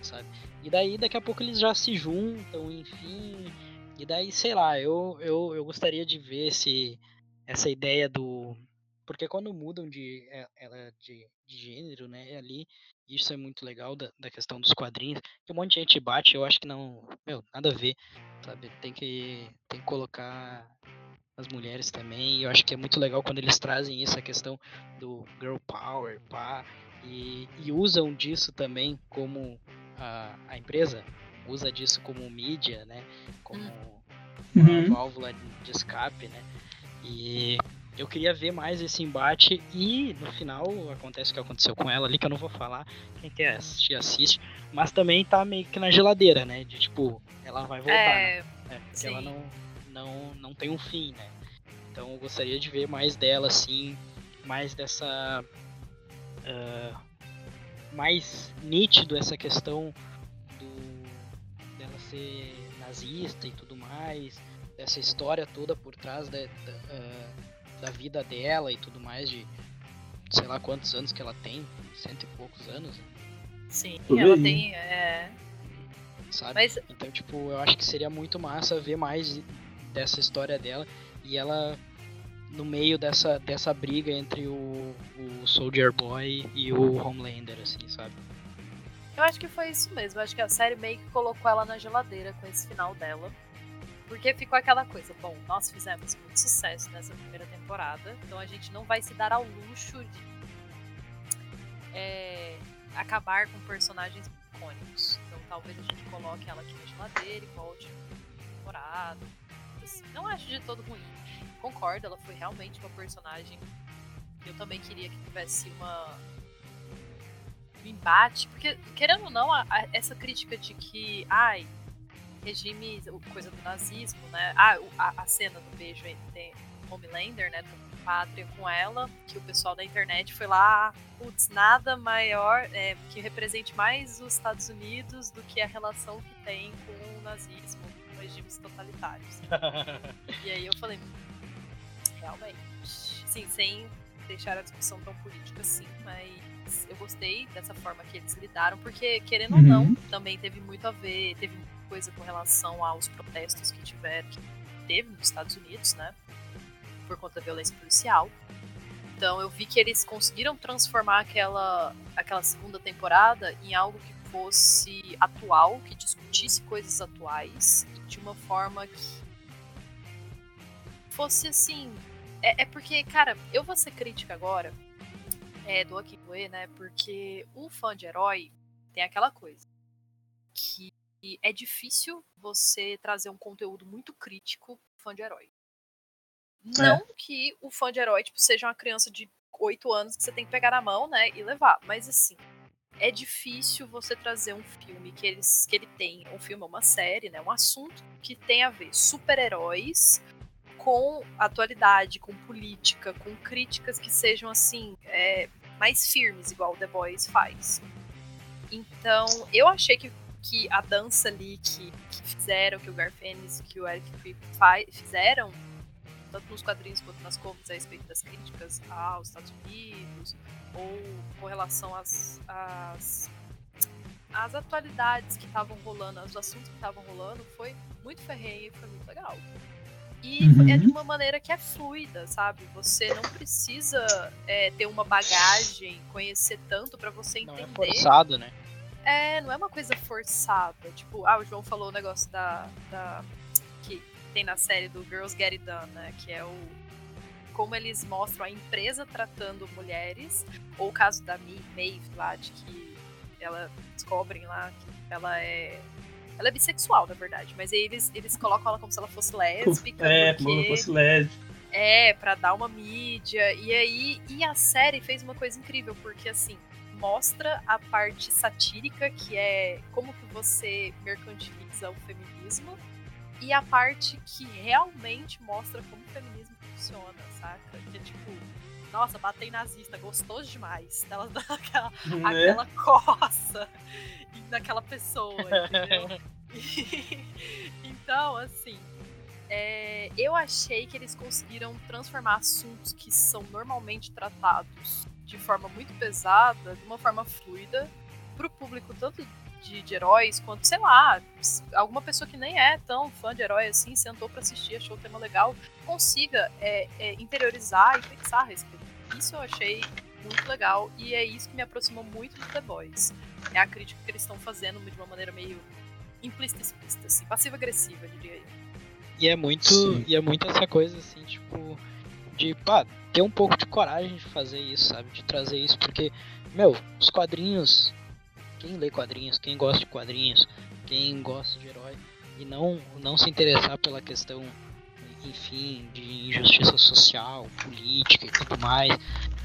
sabe? E daí daqui a pouco eles já se juntam, enfim. E daí, sei lá, eu, eu, eu gostaria de ver esse, essa ideia do. Porque quando mudam de, é- ela de, de gênero, né? Ali, isso é muito legal da, da questão dos quadrinhos. Que um monte de gente bate, eu acho que não. Meu, nada a ver. Sabe? Tem que, tem que colocar as mulheres também. E eu acho que é muito legal quando eles trazem essa questão do girl power, pá, e, e usam disso também como a, a empresa usa disso como mídia, né? Como uma Uhum. válvula de escape, né? E eu queria ver mais esse embate e no final acontece o que aconteceu com ela ali, que eu não vou falar. Quem quer assistir, assiste. Mas também tá meio que na geladeira, né? De tipo, ela vai voltar, né? É, É, porque sim. ela não, não, não tem um fim, né? Então eu gostaria de ver mais dela, assim, mais dessa. ah, mais nítido essa questão do, dela ser nazista e tudo mais, dessa história toda por trás da, da, ah, da vida dela e tudo mais, de sei lá quantos anos que ela tem, cento e poucos anos, sim, Por ela aí. tem. é, sabe? mas Então, tipo, eu acho que seria muito massa ver mais dessa história dela e ela no meio dessa, dessa briga entre o, o Soldier Boy e o Homelander, assim, sabe? eu acho que foi isso mesmo. Eu acho que a série meio que colocou ela na geladeira com esse final dela. Porque ficou aquela coisa, bom, nós fizemos muito sucesso nessa primeira temporada, então a gente não vai se dar ao luxo de é, acabar com personagens icônicos. Então talvez a gente coloque ela aqui na geladeira e volte temporada. Assim, não acho de todo ruim. Concordo, ela foi realmente uma personagem. Eu também queria que tivesse uma um embate, porque querendo ou não, a- a- essa crítica de que, ai, regime, o- coisa do nazismo, né? Ah, a, a cena do beijo entre Homelander, né? Do Pátria com ela, que o pessoal da internet foi lá, putz, nada maior, é, que represente mais os Estados Unidos do que a relação que tem com o nazismo, com regimes totalitários. E aí eu falei, realmente, sim, sem deixar a discussão tão política assim, mas eu gostei dessa forma que eles lidaram, porque querendo ou Uhum. não, também teve muito a ver, teve coisa com relação aos protestos que tiveram, que teve nos Estados Unidos, né? Por conta da violência policial. Então eu vi que eles conseguiram transformar aquela, aquela segunda temporada em algo que fosse atual, que discutisse coisas atuais de uma forma que fosse assim. É, é porque, cara, eu vou ser crítica agora é, do Akinoe, né? Porque o fã de herói tem aquela coisa que é difícil você trazer um conteúdo muito crítico pro fã de herói. Não que o fã de herói tipo, seja uma criança de 8 anos que você tem que pegar na mão, né, e levar, mas assim, é difícil você trazer um filme que eles que ele tem, um filme, uma série, né, um assunto que tem a ver super-heróis com atualidade, com política, com críticas que sejam assim, é, mais firmes, igual o The Boys faz. Então, eu achei que, que a dança ali que, que fizeram, que o Garfênis, que o Eric Kripke fa- fizeram, tanto nos quadrinhos quanto nas comics a respeito das críticas aos Estados Unidos, ou com relação às, às, às atualidades que estavam rolando, aos assuntos que estavam rolando, foi muito ferrenho e foi muito legal. E Uhum. é de uma maneira que é fluida, sabe? Você não precisa é, ter uma bagagem, conhecer tanto pra você Não entender. é forçado, né? É, não é uma coisa forçada. Tipo, ah, o João falou o negócio da, da. que tem na série do Girls Get It Done, né? Que é o. Como eles mostram a empresa tratando mulheres. Ou o caso da Maeve lá, de que ela descobrem lá que ela é. Ela é bissexual, na verdade, mas aí eles, eles colocam ela como se ela fosse lésbica. É, porque... como se fosse lésbica. É, pra dar uma mídia. E aí, e a série fez uma coisa incrível, porque assim, mostra a parte satírica, que é como que você mercantiliza o feminismo, e a parte que realmente mostra como o feminismo funciona, saca? Que é tipo, nossa, batei nazista, gostoso demais. Ela dá aquela, Né? aquela coça naquela pessoa, entendeu? então, assim, é, eu achei que eles conseguiram transformar assuntos que são normalmente tratados de forma muito pesada, de uma forma fluida, pro público tanto de, de heróis quanto, sei lá, alguma pessoa que nem é tão fã de herói assim, sentou pra assistir, achou o tema legal, consiga é, é, interiorizar e pensar a respeito. Isso eu achei muito legal e é isso que me aproximou muito do The Boys. É a crítica que eles estão fazendo de uma maneira meio implícita e explícita, assim, passiva-agressiva, diria eu. E é muito, Sim. e é muito essa coisa assim, tipo, de pá, ter um pouco de coragem de fazer isso, sabe? De trazer isso, porque, meu, os quadrinhos, quem lê quadrinhos, quem gosta de quadrinhos, quem gosta de herói, e não, não se interessar pela questão, enfim, de injustiça social, política e tudo mais,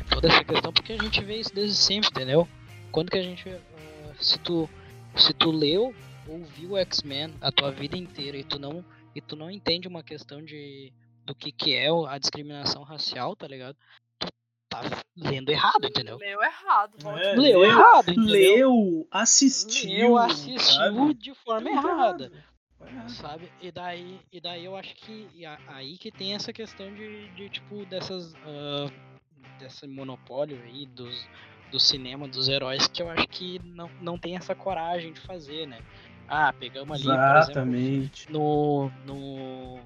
toda essa questão, porque a gente vê isso desde sempre, entendeu? Quando que a gente, ah, se tu, se tu leu ou viu X-Men a tua vida inteira e tu não e tu não entende uma questão de do que que é a discriminação racial, tá ligado? Tu tá lendo errado, entendeu? Leu errado, É, Leu leu- errado, entendeu? Leu, assistiu. Leu, assistiu sabe? de forma errada, errado. sabe? E daí, e daí eu acho que e aí que tem essa questão de, de tipo dessas ah, desse monopólio aí dos do cinema dos heróis que eu acho que não, não tem essa coragem de fazer, né? Ah, pegamos ali, por exemplo, Exatamente. no, no,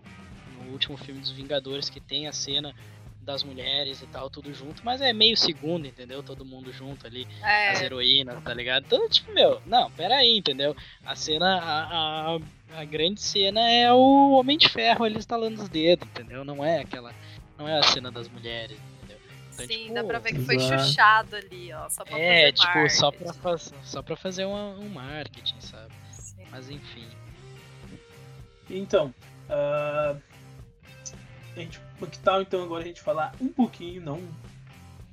no último filme dos Vingadores que tem a cena das mulheres e tal, tudo junto, mas é meio segundo, entendeu? Todo mundo junto ali, as É, heroínas, tá ligado? Então, tipo, meu, não, pera aí, entendeu? A cena, a, a, a grande cena é o Homem de Ferro ali estalando os dedos, entendeu? Não é aquela, não é a cena das mulheres, entendeu? Então, sim, tipo, dá pra ver que foi exato. chuchado ali, ó. Só pra É, fazer tipo, só pra, marketing. faz- só pra fazer uma- um marketing, sabe? Sim. Mas enfim. Então, ah, a gente, que tal então agora a gente falar um pouquinho, não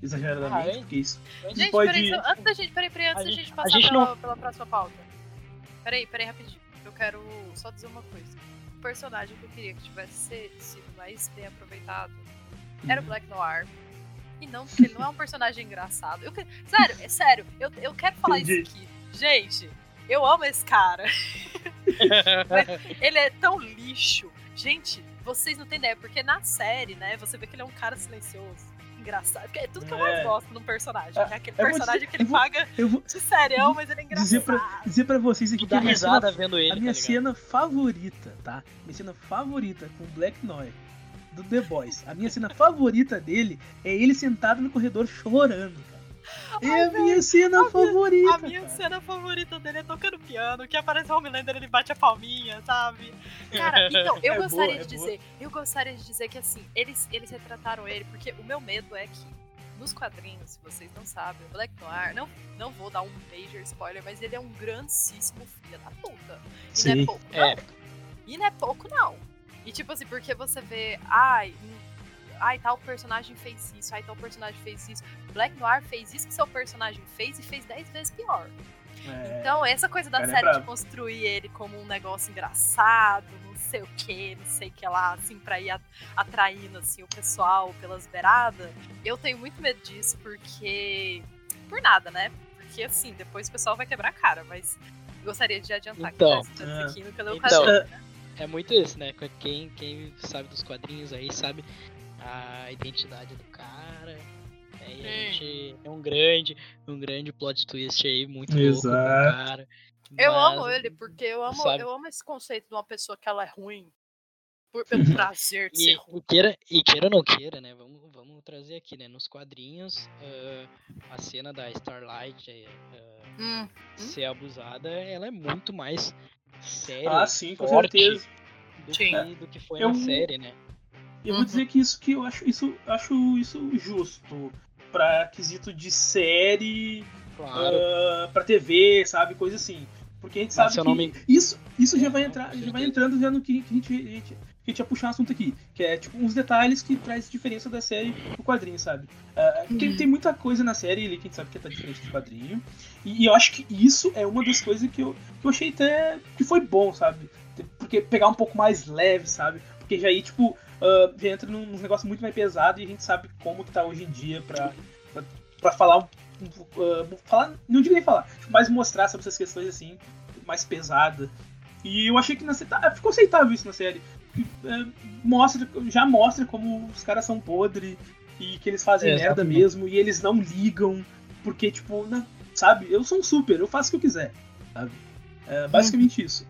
exageradamente, Ah, porque isso. Gente, pode- peraí, antes da gente, peraí, peraí, antes A da gente- gente passar gente pela, não- pela próxima pauta. Peraí, peraí, rapidinho. Eu quero só dizer uma coisa. O personagem que eu queria que tivesse se- sido mais bem aproveitado era o Black Noir. E não, porque ele não é um personagem engraçado. Eu, sério, é sério, eu, eu quero falar Entendi. isso aqui. Gente, eu amo esse cara. Ele é tão lixo. Gente, vocês não têm ideia, porque na série, né, você vê que ele é um cara silencioso. Engraçado. Porque é tudo que eu mais É. gosto num personagem. Né? Aquele eu vou personagem que ele vou- paga Eu vou de serião, mas ele é engraçado. dizer pra, dizer pra vocês aqui que a minha, cena, vendo ele, a tá minha ligado? cena favorita, tá? Minha cena favorita com o Black Noir do The Boys. A minha cena favorita dele é ele sentado no corredor chorando, É a minha cena favorita. A minha cara. cena favorita dele é tocando piano, que aparece o Homelander, ele bate a palminha, sabe? Cara, então, eu É gostaria boa, de é dizer, eu gostaria de dizer que assim, eles, eles retrataram ele, porque o meu medo é que nos quadrinhos, se vocês não sabem, o Black Noir, não, não vou dar um major spoiler, mas ele é um grandíssimo filho da puta. E não Sim. é pouco, não. É. E não é pouco, não. E tipo assim, porque você vê, ai, ai, tal personagem fez isso, ai, tal personagem fez isso. Black Noir fez isso que seu personagem fez e fez 10 vezes pior. É, Então, essa coisa da é série de construir ele como um negócio engraçado, não sei o que, não sei o que lá, assim, pra ir atraindo assim, o pessoal pelas beiradas, eu tenho muito medo disso, porque. Por nada, né? Porque assim, depois o pessoal vai quebrar a cara, mas gostaria de adiantar Então, que tá aqui no então? É muito isso, né? Quem, quem sabe dos quadrinhos aí sabe a identidade do cara. Aí a gente é um grande, um grande plot twist aí, muito louco do Exato. cara. Eu Mas- amo ele, porque eu amo, sabe? eu amo esse conceito de uma pessoa que ela é ruim por, pelo prazer de ser E, ruim. e queira, e queira ou não queira, né? Vamos, vamos trazer aqui, né? Nos quadrinhos, ah, a cena da Starlight ah, Hum, ser abusada, ela é muito mais séria, Ah, sim, com forte certeza. do Sim. que, do que foi Eu- na série, né? Eu Uhum. vou dizer que isso que eu acho isso, acho isso justo pra quesito de série, Claro. ah, pra TV, sabe, coisa assim. Porque a gente Mas sabe que me- isso, isso já É, vai não, entrar, já vai entrando já no que, que a gente, a gente, que a gente ia puxar um assunto aqui, que é tipo uns detalhes que traz diferença da série pro quadrinho, sabe? Ah, porque Uhum. tem muita coisa na série ali que a gente sabe que tá diferente do quadrinho. E, e eu acho que isso é uma das coisas que eu, que eu achei até que foi bom, sabe? Porque pegar um pouco mais leve, sabe? Porque já aí, tipo, ah, já entra num negócio muito mais pesado e a gente sabe como que tá hoje em dia pra, pra, pra falar ah, falar, não digo nem falar, mais mostrar sobre essas questões assim, mais pesada. E eu achei que na, tá, ficou aceitável isso na série. É, mostra, já mostra como os caras são podres e que eles fazem É, merda mesmo e eles não ligam, porque, tipo, na- sabe, eu sou um super, eu faço o que eu quiser, sabe? É basicamente isso.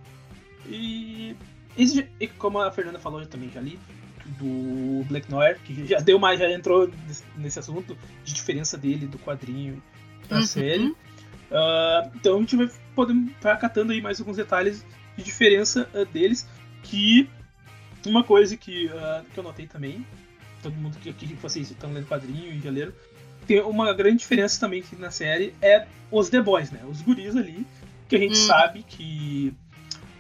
E, esse, como a Fernanda falou, eu também já li, do Black Noir, que já deu mais, já entrou nesse- assunto de diferença dele do quadrinho pra Uhum. série. Ah, então a gente vai poder estar catando aí mais alguns detalhes de diferença ah, deles que uma coisa que, uh, que eu notei também, todo mundo que aqui vocês estão lendo quadrinho e já leram, tem uma grande diferença também aqui na série é os The Boys, né? Os guris ali, que a gente hum. sabe que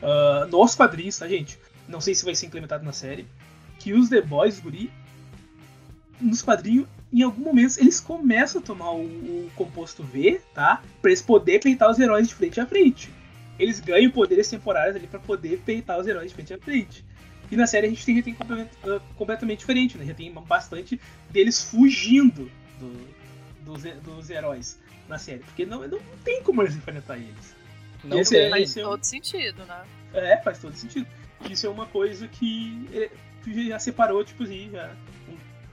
uh, nos quadrinhos, tá, gente? Não sei se vai ser implementado na série, que os The Boys, guri, nos quadrinhos, em algum momento, eles começam a tomar o, o composto V, tá? Pra eles poderem peitar os heróis de frente a frente. Eles ganham poderes temporários ali para poder peitar os heróis de frente a frente. E na série a gente tem, já tem uh, completamente diferente, né? Já tem bastante deles fugindo do, dos, dos heróis na série. Porque não, não tem como eles enfrentar eles. Não Esse. É, faz é todo sentido, né? É, faz todo sentido. Isso é uma coisa que é, já separou, tipo assim, já,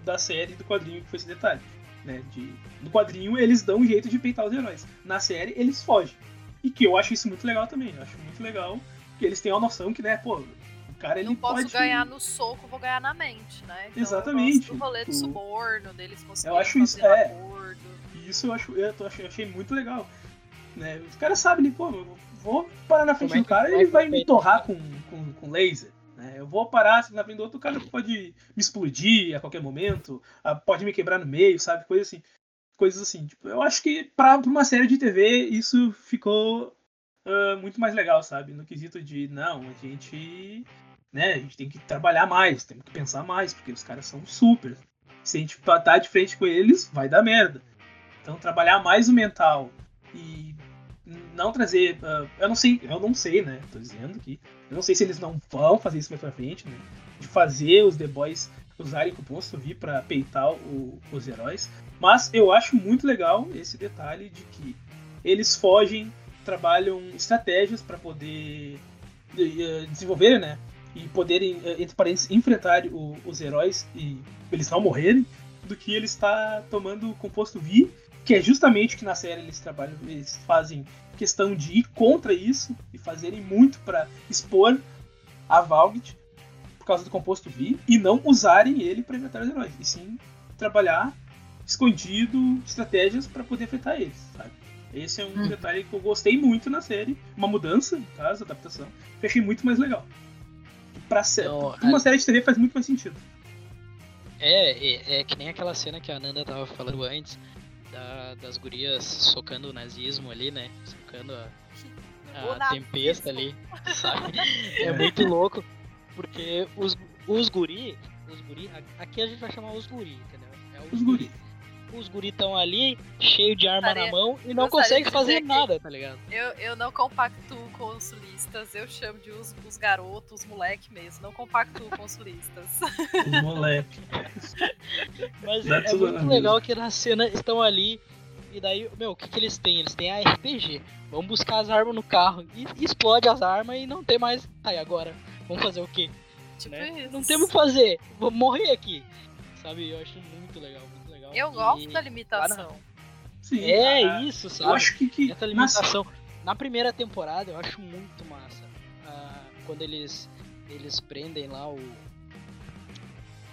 da série do quadrinho, que foi esse detalhe. Né? De, no quadrinho eles dão um jeito de peitar os heróis. Na série eles fogem. E que eu acho isso muito legal também. Eu acho muito legal que eles tenham a noção que, né, pô, o cara ele não posso pode... ganhar no soco, vou ganhar na mente, né? Então, Exatamente. o rolê do suborno, deles conseguirem eu acho isso, é, Isso eu, acho, eu achei, achei muito legal. Né? Os caras sabem, né, pô, eu vou parar na frente é do cara e ele vai me torrar com, com, com laser. Né? Eu vou parar na frente do outro, cara pode me explodir a qualquer momento, pode me quebrar no meio, sabe? Coisa assim coisas assim. Tipo, eu acho que para uma série de TV isso ficou uh, muito mais legal, sabe? No quesito de, não, a gente, né, a gente tem que trabalhar mais, tem que pensar mais, porque os caras são super. Se a gente tá de frente com eles, vai dar merda. Então trabalhar mais o mental e não trazer, uh, eu não sei, eu não sei, né? Tô dizendo aqui, eu não sei se eles não vão fazer isso mais pra frente, né? De fazer os The Boys usarem o posto vir para peitar o, os heróis. Mas eu acho muito legal esse detalhe de que eles fogem, trabalham estratégias para poder uh, desenvolver, né? E poderem, uh, entre parênteses, enfrentar o, os heróis e eles não morrerem, do que ele está tomando o composto V, que é justamente que na série eles trabalham, eles fazem questão de ir contra isso e fazerem muito para expor a Valgit por causa do composto V e não usarem ele para enfrentar os heróis, e sim trabalhar escondido estratégias para poder afetar eles, sabe? Esse é um hum. detalhe que eu gostei muito na série, uma mudança, no caso, adaptação, que eu achei muito mais legal. Pra, então, pra uma a... série de TV faz muito mais sentido. É, é, é, que nem aquela cena que a Nanda tava falando antes, da, das gurias socando o nazismo ali, né? Socando a, a tempesta ali, sabe? É muito louco, porque os, os guri, os guri, aqui a gente vai chamar os guri, entendeu? É os, os guri. guri os guritão ali, cheio de arma na mão, e não consegue fazer nada, tá ligado? Eu, eu não compactuo com os sulistas, eu chamo de os, os garotos, os moleque mesmo, não compactuo com os sulistas. Os moleque. Mas That's é muito legal que na cena estão ali, e daí, meu, o que, que eles têm? Eles têm a RPG. Vamos buscar as armas no carro, e, e explode as armas e não tem mais. Tá, e agora? Vamos fazer o quê? Tipo né? Não temos o que fazer, vamos morrer aqui. Sabe, eu acho muito legal. Eu gosto da limitação. Sim, é ah, isso, sabe? Eu acho que, que essa limitação. Na primeira temporada eu acho muito massa. Ah, quando eles eles prendem lá o.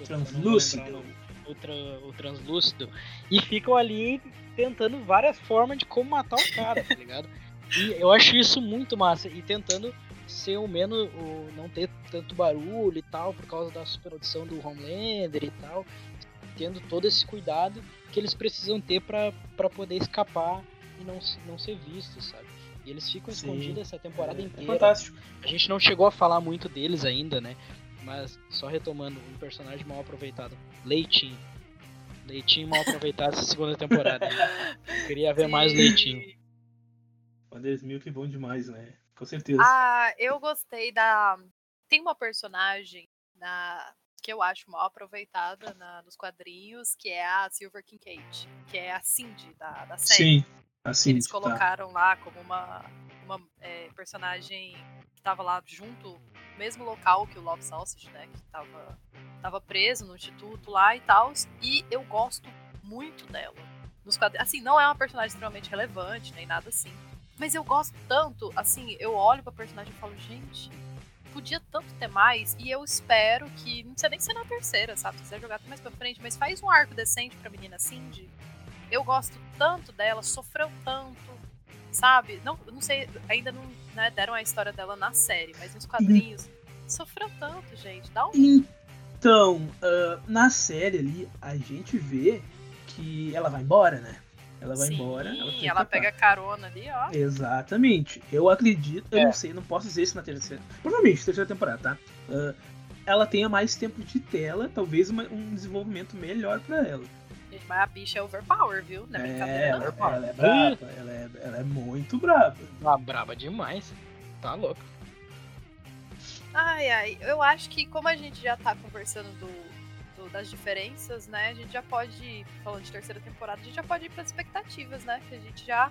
o translúcido. O, o, o, translúcido. E ficam ali tentando várias formas de como matar o cara, tá ligado? E eu acho isso muito massa. E tentando ser o menos. O, não ter tanto barulho e tal, por causa da superprodução do Homelander e tal tendo todo esse cuidado que eles precisam ter para poder escapar e não, não ser vistos, sabe? E eles ficam Sim. escondidos essa temporada é, é inteira. É fantástico. A gente não chegou a falar muito deles ainda, né? Mas só retomando, um personagem mal aproveitado. Leitinho. Leitinho mal aproveitado essa segunda temporada. Queria ver Sim. mais Leitinho. Wanderers Milk é bom demais, né? Com certeza. Ah, eu gostei da. Tem uma personagem na que eu acho mal aproveitada na, nos quadrinhos, que é a Silver Kincaid, que é a Cindy da, da série. Sim, a Cindy. Eles tá. colocaram tá. lá como uma, uma é, personagem que estava lá junto, no mesmo local que o Love Sausage, né? Que estava tava preso no instituto lá e tal. E eu gosto muito dela. Nos quadrinhos. Assim, não é uma personagem extremamente relevante, nem nada assim. Mas eu gosto tanto, assim, eu olho pra personagem e falo, gente, podia tanto ter mais, e eu espero que, não precisa nem ser na terceira, sabe? Se quiser jogar até mais pra frente, mas faz um arco decente pra menina Cindy. Eu gosto tanto dela, sofreu tanto, sabe? Não, não sei, ainda não né, deram a história dela na série, mas nos quadrinhos. sofreu tanto, gente. Dá um. Então, uh, na série ali, a gente vê que ela vai embora, né? Ela vai Sim, embora. Ela, tem ela pega carona ali, ó. Exatamente. Eu acredito, eu É. não sei, não posso dizer isso na terceira. Provavelmente, terceira temporada, tá? Ah, ela tenha mais tempo de tela, talvez uma- um desenvolvimento melhor pra ela. Mas a bicha é overpower, viu? Não é É, brincadeira, ela, não. ela é braba, ela é, ela é muito braba. Ah, braba demais. Tá louco. Ai, ai. Eu acho que como a gente já tá conversando do, do- das diferenças, né? A gente já pode, ir, falando de terceira temporada, a gente já pode ir pras expectativas, né? Que a gente já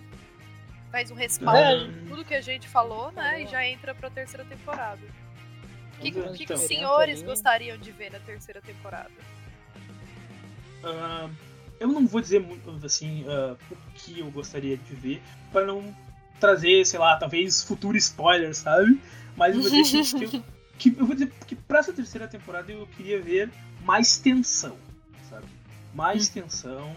faz um respaldo É. de tudo que a gente falou, né? E já entra pra terceira temporada. O que, que então. que os senhores ali. gostariam de ver na terceira temporada? Ah, eu não vou dizer muito assim ah, o que eu gostaria de ver, pra não trazer, sei lá, talvez futuro spoiler, sabe? Mas eu vou dizer que, que eu, que eu vou dizer que pra essa terceira temporada eu queria ver mais tensão, sabe? Mais tensão,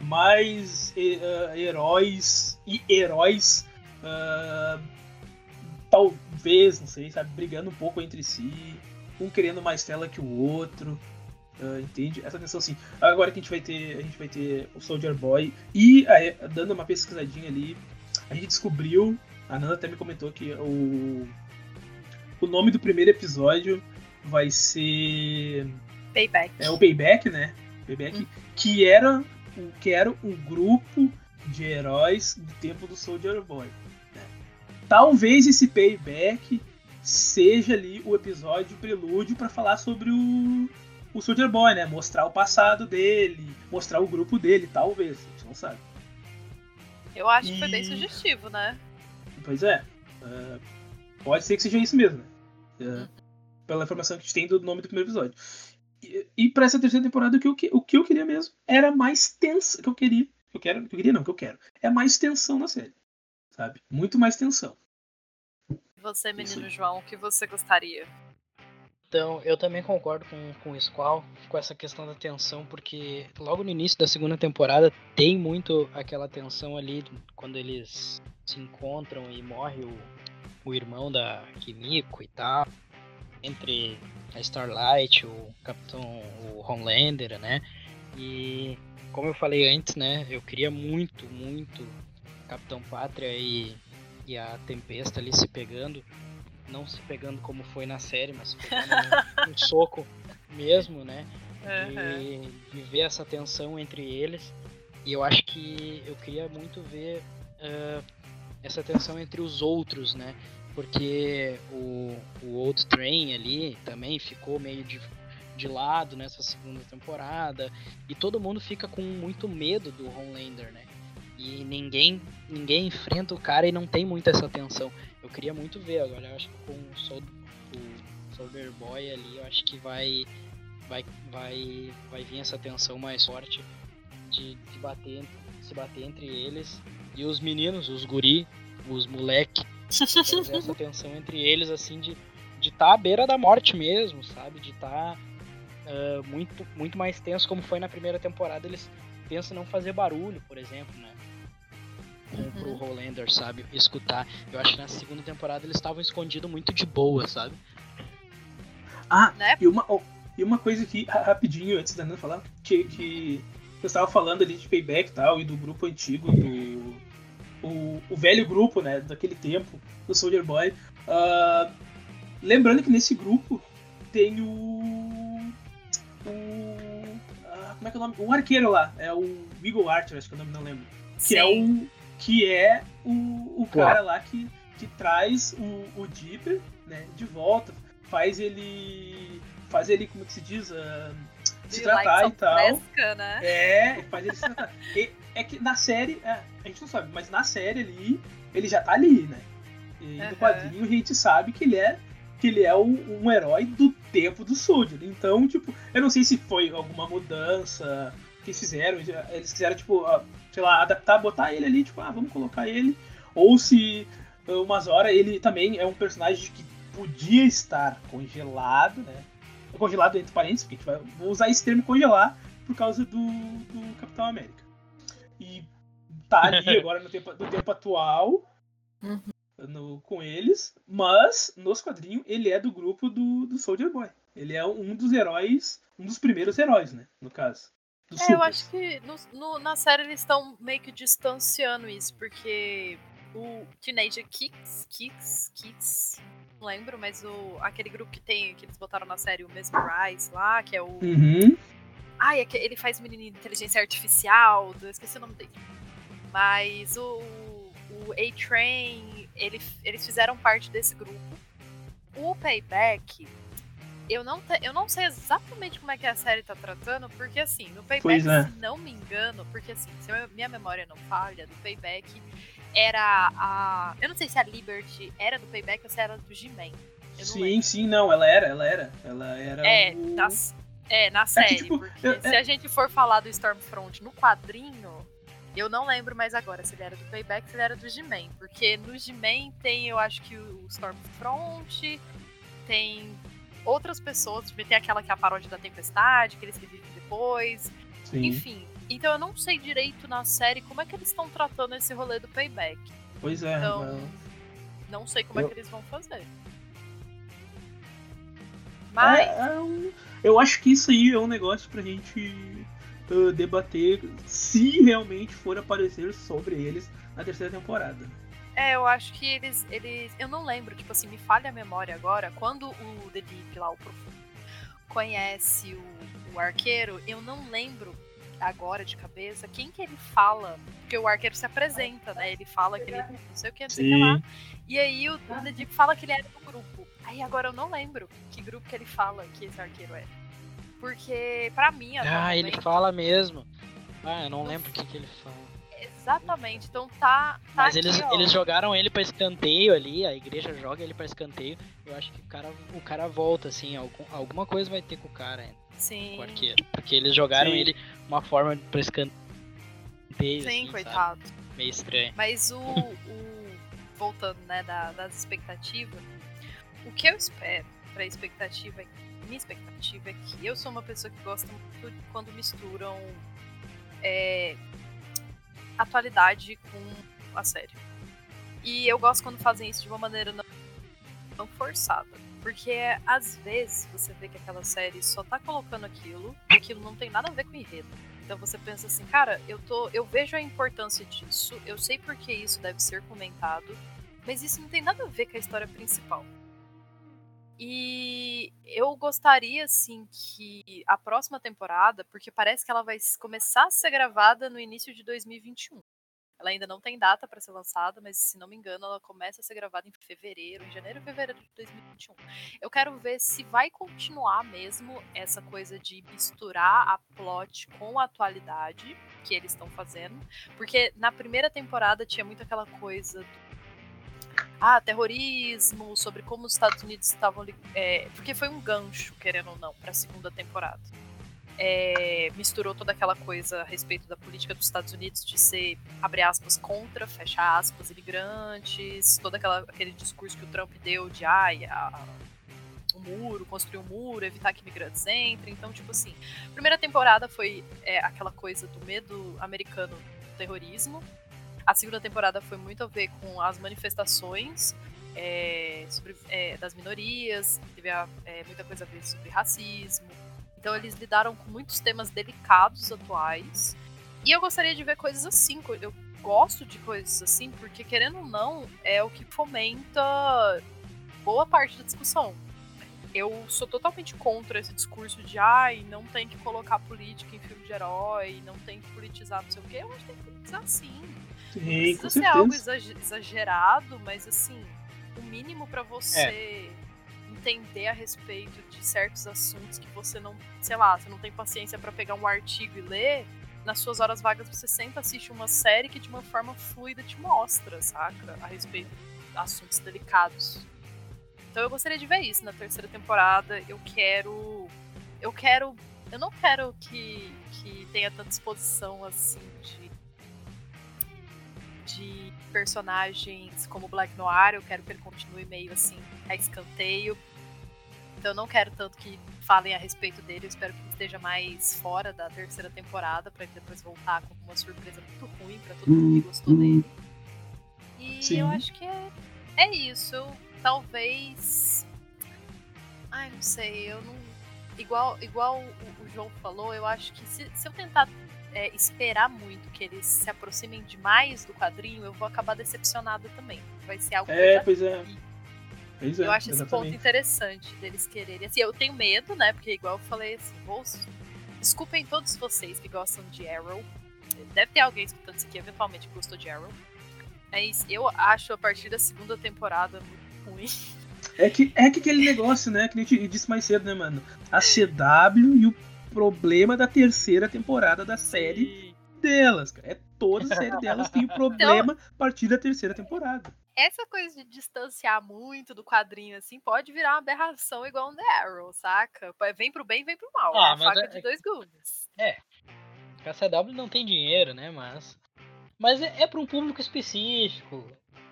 mais ah, heróis e heróis, ah, talvez, não sei, sabe, brigando um pouco entre si, um querendo mais tela que o outro. Ah, entende? Essa tensão assim. Agora que a gente vai ter. A gente vai ter o Soldier Boy. E dando uma pesquisadinha ali, a gente descobriu. A Nanda até me comentou que o. O nome do primeiro episódio vai ser. Payback. É o Payback, né? Payback. Que era. o- Que era um grupo de heróis do tempo do Soldier Boy. né? Talvez esse Payback seja ali o episódio prelúdio para falar sobre o, o Soldier Boy, né? Mostrar o passado dele, mostrar o grupo dele, talvez, a gente não sabe. Eu acho que foi bem E- sugestivo, né? Pois é, é, pode ser que seja isso mesmo, né? É, pela informação que a gente tem do nome do primeiro episódio. E, e pra essa terceira temporada, o que, eu, que- o que eu queria mesmo era mais tensão. que eu queria. Que eu quero, que eu queria não, que eu quero. É mais tensão na série. Sabe? Muito mais tensão. Você, menino. João, o que você gostaria? Então, eu também concordo com, com o Squall, com essa questão da tensão, porque logo no início da segunda temporada tem muito aquela tensão ali, quando eles se encontram e morre o, o irmão da Kimiko e tal, entre a Starlight, o Capitão, o Homelander, né? E como eu falei antes, né, eu queria muito, muito Capitão Pátria e, e a Tempesta ali se pegando, não se pegando como foi na série, mas se pegando um, um soco mesmo, né? De, de ver essa tensão entre eles. E eu acho que eu queria muito ver ah, essa tensão entre os outros, né? Porque o, o Old Train ali também ficou meio de, de lado nessa segunda temporada. E todo mundo fica com muito medo do Homelander, né? E ninguém, ninguém enfrenta o cara e não tem muito essa tensão. Eu queria muito ver agora. Eu acho que com o, Sol, o Soldier Boy ali, eu acho que vai, vai, vai, vai vir essa tensão mais forte de, de bater, se bater entre eles e os meninos, os guri, os moleque. Essa tensão entre eles, assim, de de estar à beira da morte mesmo, sabe? De estar ah, muito, muito mais tenso, como foi na primeira temporada. Eles pensam em não fazer barulho, por exemplo, né? Uhum. Pro Hollander, sabe? Escutar. Eu acho que na segunda temporada eles estavam escondidos muito de boa, sabe? Ah, Né? e, uma, oh, e uma coisa aqui, ra- rapidinho, antes da Nana falar, que, que eu estava falando ali de payback e tal, e do grupo antigo, do. O, o velho grupo, né, daquele tempo, do Soldier Boy. Ah, lembrando que nesse grupo tem o. O. ah, como é que é o nome? O arqueiro lá, é o Eagle Archer, acho que é o nome, não lembro. Que é o. Que é o, o cara lá que, que traz o, o Dipper, né, de volta, faz ele. Faz ele, como que se diz? ah, se tratar e tal. Fresca, né? É, faz ele se tratar. E, é que na série, é, a gente não sabe, mas na série ali, ele já tá ali, né? E Aham. no quadrinho a gente sabe que ele é que ele é um, um herói do tempo do Soldier. Então, tipo, eu não sei se foi alguma mudança que eles fizeram. Eles quiseram, tipo, ah, sei lá, adaptar, botar ele ali, tipo, ah, vamos colocar ele. Ou se ah, umas horas ele também é um personagem que podia estar congelado, né? Congelado entre parênteses, porque a gente vai vou usar esse termo congelar por causa do, do Capitão América. E tá ali agora no tempo, no tempo atual. Uhum. no, com eles, mas nos quadrinhos ele é do grupo do, do Soldier Boy. Ele é um dos heróis, um dos primeiros heróis, né? No caso. É, eu acho que no, no, na série eles estão meio que distanciando isso, porque o Teenage Kicks, Kicks, Kicks, não lembro, mas o, aquele grupo que tem, que eles botaram na série, o mesmo Rise lá, que é o. Uhum. Ai, é ele faz menino de inteligência artificial, eu esqueci o nome dele. Mas o, o A-Train, ele, eles fizeram parte desse grupo. O Payback, eu não, te, eu não sei exatamente como é que a série tá tratando, porque assim, no Payback, é. se não me engano, porque assim, se eu, minha memória não falha, no Payback era a. Eu não sei se a Liberty era do Payback ou se era do G-Man. Sim, sim, não, ela era, ela era. Ela era. É, o... na, é, na série, é que, tipo, porque eu, se a gente for falar do Stormfront no quadrinho, eu não lembro mais agora se ele era do Payback ou se ele era do G-Man. Porque no G-Man tem, eu acho que o Stormfront, tem outras pessoas, tem aquela que é a paródia da Tempestade, que eles revivem depois. Sim. Enfim, então eu não sei direito na série como é que eles estão tratando esse rolê do payback. Pois é. Então, não sei como eu... é que eles vão fazer. Mas. É, é um... Eu acho que isso aí é um negócio pra gente uh, debater se realmente for aparecer sobre eles na terceira temporada. É, eu acho que eles, eles. Eu não lembro, tipo assim, me falha a memória agora. Quando o The Deep lá, o Profundo, conhece o, o arqueiro, eu não lembro agora de cabeça quem que ele fala. Porque o arqueiro se apresenta, né? Ele fala que ele não sei o que, não sei o que lá. E aí o, o The Deep fala que ele era do grupo. Aí agora eu não lembro que grupo que ele fala que esse arqueiro é. Porque, pra mim. Ah, ele fala mesmo. Ah, eu não lembro o que, que ele fala. Exatamente, então tá. tá Mas aqui, eles, eles jogaram ele pra escanteio ali, a igreja joga ele pra escanteio. Eu acho que o cara, o cara volta, assim, algum, alguma coisa vai ter com o cara Sim. Com o arqueiro. Porque eles jogaram Sim. ele uma forma pra escanteio. Sim, assim, coitado. Sabe? Meio estranho. Mas o. o voltando, né, da, das expectativas, o que eu espero pra expectativa minha expectativa é que eu sou uma pessoa que gosta muito quando misturam é, atualidade com a série. E eu gosto quando fazem isso de uma maneira não, não forçada. Porque às vezes você vê que aquela série só tá colocando aquilo e aquilo não tem nada a ver com enredo. Então você pensa assim, cara, eu tô. Eu vejo a importância disso, eu sei porque isso deve ser comentado, mas isso não tem nada a ver com a história principal. E eu gostaria, assim, que a próxima temporada, porque parece que ela vai começar a ser gravada no início de 2021. Ela ainda não tem data para ser lançada, mas se não me engano, ela começa a ser gravada em fevereiro, em janeiro ou fevereiro de 2021. Eu quero ver se vai continuar mesmo essa coisa de misturar a plot com a atualidade que eles estão fazendo, porque na primeira temporada tinha muito aquela coisa do ah, terrorismo, sobre como os Estados Unidos estavam. É, porque foi um gancho, querendo ou não, para a segunda temporada. É, misturou toda aquela coisa a respeito da política dos Estados Unidos de ser, abre aspas, contra, fecha aspas, imigrantes, todo aquela, aquele discurso que o Trump deu de ai, a, um muro, construir um muro, evitar que imigrantes entrem. Então, tipo assim, primeira temporada foi é, aquela coisa do medo americano do terrorismo, a segunda temporada foi muito a ver com as manifestações é, sobre, é, das minorias, teve a, é, muita coisa a ver sobre racismo. Então eles lidaram com muitos temas delicados atuais. E eu gostaria de ver coisas assim. Eu gosto de coisas assim, porque querendo ou não, é o que fomenta boa parte da discussão. Eu sou totalmente contra esse discurso de ai, não tem que colocar política em filme de herói, não tem que politizar não sei o quê. Eu acho que tem que politizar sim. Sim, precisa ser algo exagerado, mas assim, o mínimo para você é. entender a respeito de certos assuntos que você não, sei lá, você não tem paciência para pegar um artigo e ler, nas suas horas vagas você senta assiste uma série que de uma forma fluida te mostra, saca, a respeito de assuntos delicados. Então eu gostaria de ver isso na terceira temporada. Eu quero eu quero eu não quero que, que tenha tanta exposição assim de de personagens como Black Noir, eu quero que ele continue meio assim a escanteio. Então eu não quero tanto que falem a respeito dele, eu espero que ele esteja mais fora da terceira temporada, para ele depois voltar com uma surpresa muito ruim para todo mundo que gostou dele. E Sim. eu acho que é é isso. Eu, talvez. Ai, não sei. Eu não. Igual, igual o, o João falou, eu acho que se, se eu tentar é, esperar muito que eles se aproximem demais do quadrinho, eu vou acabar decepcionada também. Vai ser algo que eu É, pois é. Pois é, eu acho esse ponto exatamente. interessante deles quererem. Assim, eu tenho medo, né? Porque, igual eu falei, assim, vou... desculpem todos vocês que gostam de Arrow. Deve ter alguém escutando isso aqui, eventualmente, que gostou de Arrow. Mas eu acho a partir da segunda temporada muito ruim. É que, é que aquele negócio, né? Que a gente disse mais cedo, né, mano? A CW e o problema da terceira temporada da série delas, cara. É toda a série delas tem o problema a partir da terceira temporada. Essa coisa de distanciar muito do quadrinho, assim, pode virar uma aberração igual um The Arrow, saca? Vem pro bem, vem pro mal. Ah, é a mas faca é- de dois gumes. A CW não tem dinheiro, né? Mas. Mas é, é para um público específico.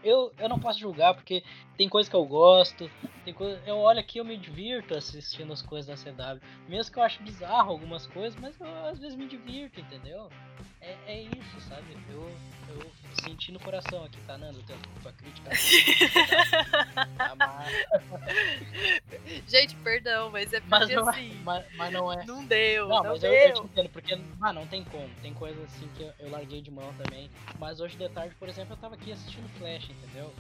Eu, eu não posso julgar porque tem coisa que eu gosto. Tem coisa, eu olho aqui eu me divirto assistindo as coisas da CW. Mesmo que eu acho bizarro algumas coisas, mas eu às vezes me divirto, entendeu? É, é isso, sabe? Eu, eu senti no coração aqui, tá, Nando? Tua, crítica. Mas, Gente, perdão, mas é mas porque não é. assim. Mas, mas não é. Não deu, Não, não, mas eu, deu. eu te entendo, porque ah, não tem como. Tem coisas assim que eu, eu larguei de mão também. Mas hoje de tarde, por exemplo, eu tava aqui assistindo Flash, entendeu?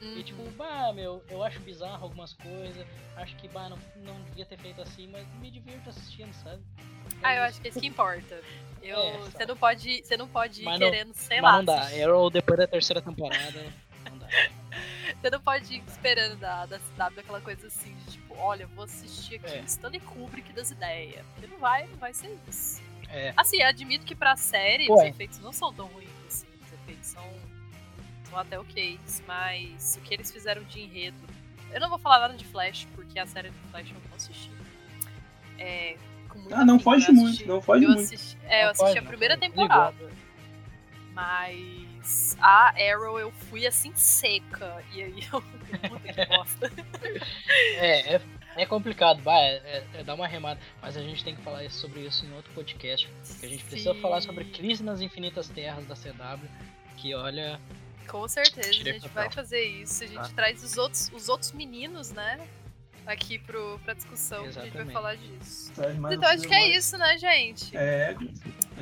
E tipo, Uhum. bah, meu, eu acho bizarro algumas coisas. Acho que, bah, não, não devia ter feito assim, mas me divirto assistindo, sabe? É Ah, eu isso. acho que é isso que importa. Eu, É, você não pode, você não pode ir Mas não- querendo, sei mas lá. não dá. Arrow depois da terceira temporada. Não dá. Você não pode ir esperando da, da CW aquela coisa assim, de tipo, olha, vou assistir aqui É. Stanley Kubrick das ideias. Porque não vai, não vai ser isso. É. Assim, admito que pra série Pô, os é. efeitos não são tão ruins assim. Os efeitos são, são até ok. Mas o que eles fizeram de enredo. Eu não vou falar nada de Flash, porque a série do Flash eu não vou assistir. É, Ah, não foge eu muito, não foge eu muito. assisti, é, eu Não assisti foge, a primeira temporada. Mas a Arrow eu fui assim seca. E aí eu. Puta que bosta. É, é, é complicado, bah, é, é- é dar uma remada. Mas a gente tem que falar sobre isso em outro podcast. Porque a gente precisa Sim. falar sobre Crise nas Infinitas Terras da CW. Que olha. Com certeza, a Tirei gente papel. vai fazer isso. A gente Tá. traz os outros, os outros meninos, né? Aqui pro, pra discussão, que a gente vai Exatamente. falar disso. Traz mais Então um acho que é isso, né, gente? É,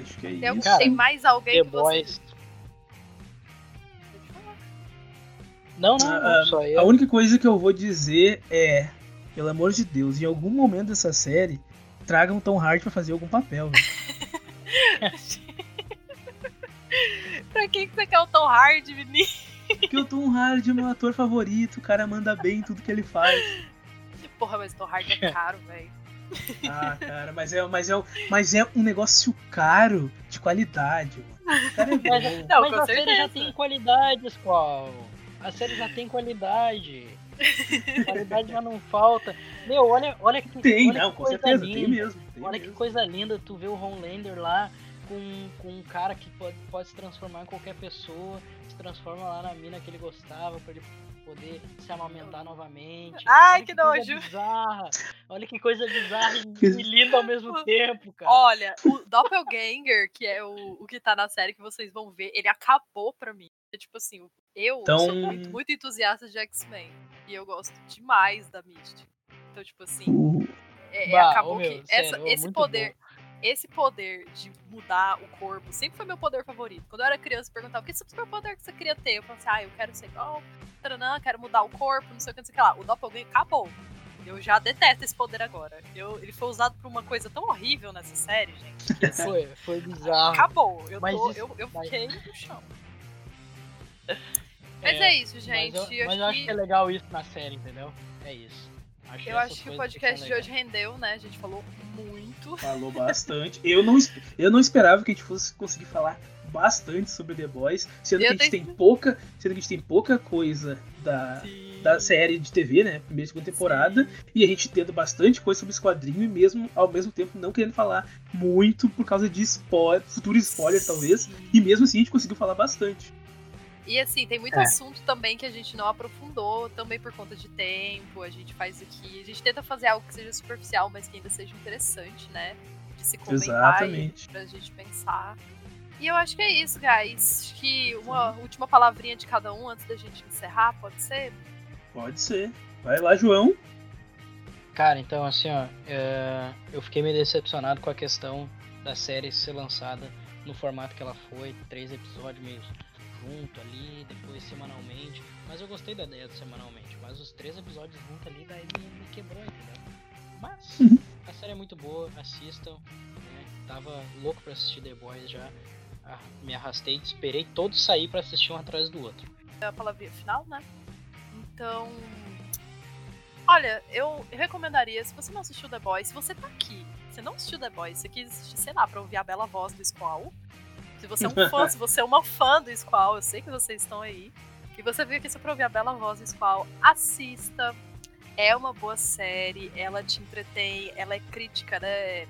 acho que é Tem, isso. Cara, tem mais alguém The que você. Boys. Não, não, Ah, não, ah, só A eu. única coisa que eu vou dizer é, pelo amor de Deus, em algum momento dessa série, tragam Tom Hardy pra fazer algum papel. velho. pra quem que você quer o Tom Hardy, menino? Porque o Tom Hardy é meu ator favorito, o cara manda bem em tudo que ele faz. Porra, mas o Tom Hardy é caro, velho. Ah, cara, mas é, mas, é, mas é um negócio caro de qualidade, mano. O cara é bom. Não, Mas a série já certeza. tem qualidades, qual? A série já tem qualidade. qualidade já não falta. Meu, olha, olha que Tem, olha não, que com coisa certeza, linda. tem mesmo. tem Olha que mesmo. coisa linda tu vê o Homelander lá com, com um cara que pode, pode se transformar em qualquer pessoa, se transforma lá na mina que ele gostava pra ele poder se amamentar novamente. Ai, Olha que coisa nojo. Bizarra. Olha que coisa bizarra e, Que- linda ao mesmo tempo, cara. Olha, o Doppelganger, que é o, o que tá na série que vocês vão ver, ele acabou pra mim. É tipo assim, eu Então- sou muito, muito entusiasta de X-Men. E eu gosto demais da Misty. Então, tipo assim, é, é, Bah, acabou meu, que sério, essa- esse poder. Esse poder de mudar o corpo sempre foi meu poder favorito. Quando eu era criança, eu perguntava: que superpoder que você queria ter? Eu falava assim: ah, eu quero ser igual, taranã, quero mudar o corpo, não sei o que, não sei o que lá. O Doppelganger acabou. Eu já detesto esse poder agora. Eu, ele foi usado pra uma coisa tão horrível nessa série, gente. Que assim, Foi, foi bizarro. acabou. Eu, tô, isso- eu, eu mas- fiquei no chão. Mas é, isso, gente. Mas, eu, mas acho eu acho que- que é legal isso na série, entendeu? É isso. Acho Eu acho que o podcast de hoje rendeu, né? A gente falou muito. Falou bastante. Eu não, eu não esperava que a gente fosse conseguir falar bastante sobre The Boys, sendo que a gente tenho- tem pouca, sendo que a gente tem pouca coisa da, da série de TV, né? Primeira e segunda temporada, Sim. e a gente tendo bastante coisa sobre esse quadrinho e mesmo ao mesmo tempo não querendo falar muito por causa de spoiler, futuro spoiler talvez, Sim. e mesmo assim a gente conseguiu falar bastante. E assim, tem muito É. assunto também que a gente não aprofundou, também por conta de tempo. A gente faz aqui. A gente tenta fazer algo que seja superficial, mas que ainda seja interessante, né? De se comentar Exatamente. e pra gente pensar. E eu acho que é isso, guys. Acho que uma última palavrinha de cada um antes da gente encerrar, pode ser? Pode ser. Vai lá, João. Cara, então assim, ó, é, eu fiquei meio decepcionado com a questão da série ser lançada no formato que ela foi, três episódios meio junto ali, depois semanalmente. Mas eu gostei da ideia do semanalmente. Mas os três episódios junto ali, daí me, me quebrou, entendeu? Mas Uhum. a série é muito boa, assistam. Né? Tava louco pra assistir The Boys já. Ah, me arrastei, esperei todos sair pra assistir um atrás do outro. É a palavrinha final, né? Então. Olha, eu recomendaria, se você não assistiu The Boys, se você tá aqui, você não assistiu The Boys, você quis assistir, sei lá, pra ouvir a bela voz do Squall. Se você é um fã, se você é uma fã do Squall, eu sei que vocês estão aí. E você veio aqui só pra ouvir a bela voz do Squall, assista. É uma boa série, ela te entretém, ela é crítica, né?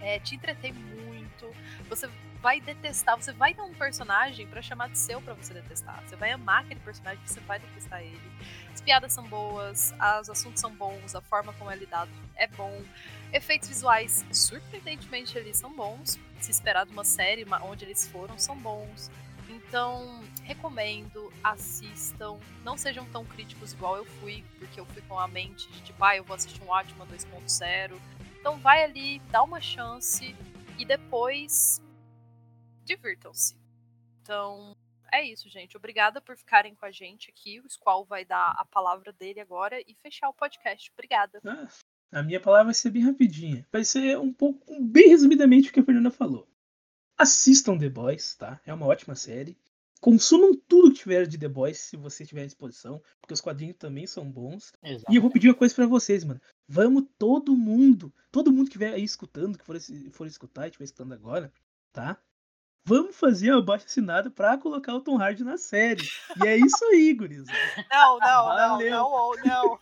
É, te entretém muito. Você vai detestar, você vai dar um personagem pra chamar de seu pra você detestar. Você vai amar aquele personagem, você vai detestar ele. As piadas são boas, os assuntos são bons, a forma como é lidado é bom. Efeitos visuais, surpreendentemente, eles são bons. Se esperar de uma série onde eles foram, são bons. Então, recomendo, assistam. Não sejam tão críticos igual eu fui, porque eu fui com a mente de tipo, ah, eu vou assistir um Atma 2.0. Então, vai ali, dá uma chance e depois divirtam-se. Então, é isso, gente. Obrigada por ficarem com a gente aqui. O Squall vai dar a palavra dele agora e fechar o podcast. Obrigada. Ah, a minha palavra vai ser bem rapidinha. Vai ser um pouco, bem resumidamente o que a Fernanda falou. Assistam The Boys, tá? É uma ótima série. Consumam tudo que tiver de The Boys, se você tiver à disposição, porque os quadrinhos também são bons. Exato. E eu vou pedir uma coisa pra vocês, mano. Vamos todo mundo, todo mundo que estiver aí escutando, que for, for escutar e estiver escutando agora, tá? Vamos fazer uma baixa assinada pra colocar o Tom Hardy na série. E é isso aí, guris. Não, não, Valeu. não, não.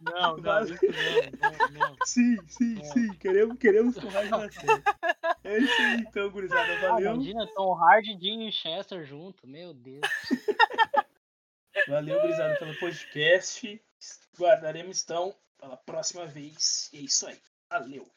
Não, não, isso não, não, não. Sim, sim, É. sim. Queremos, queremos Tom Hardy na série. É isso aí, então, gurizada. Ah, Valeu. imagina Tom Hardy, Dean e Chester junto, meu Deus. Valeu, gurizada, pelo podcast. Guardaremos, então, para a próxima vez. E é isso aí. Valeu.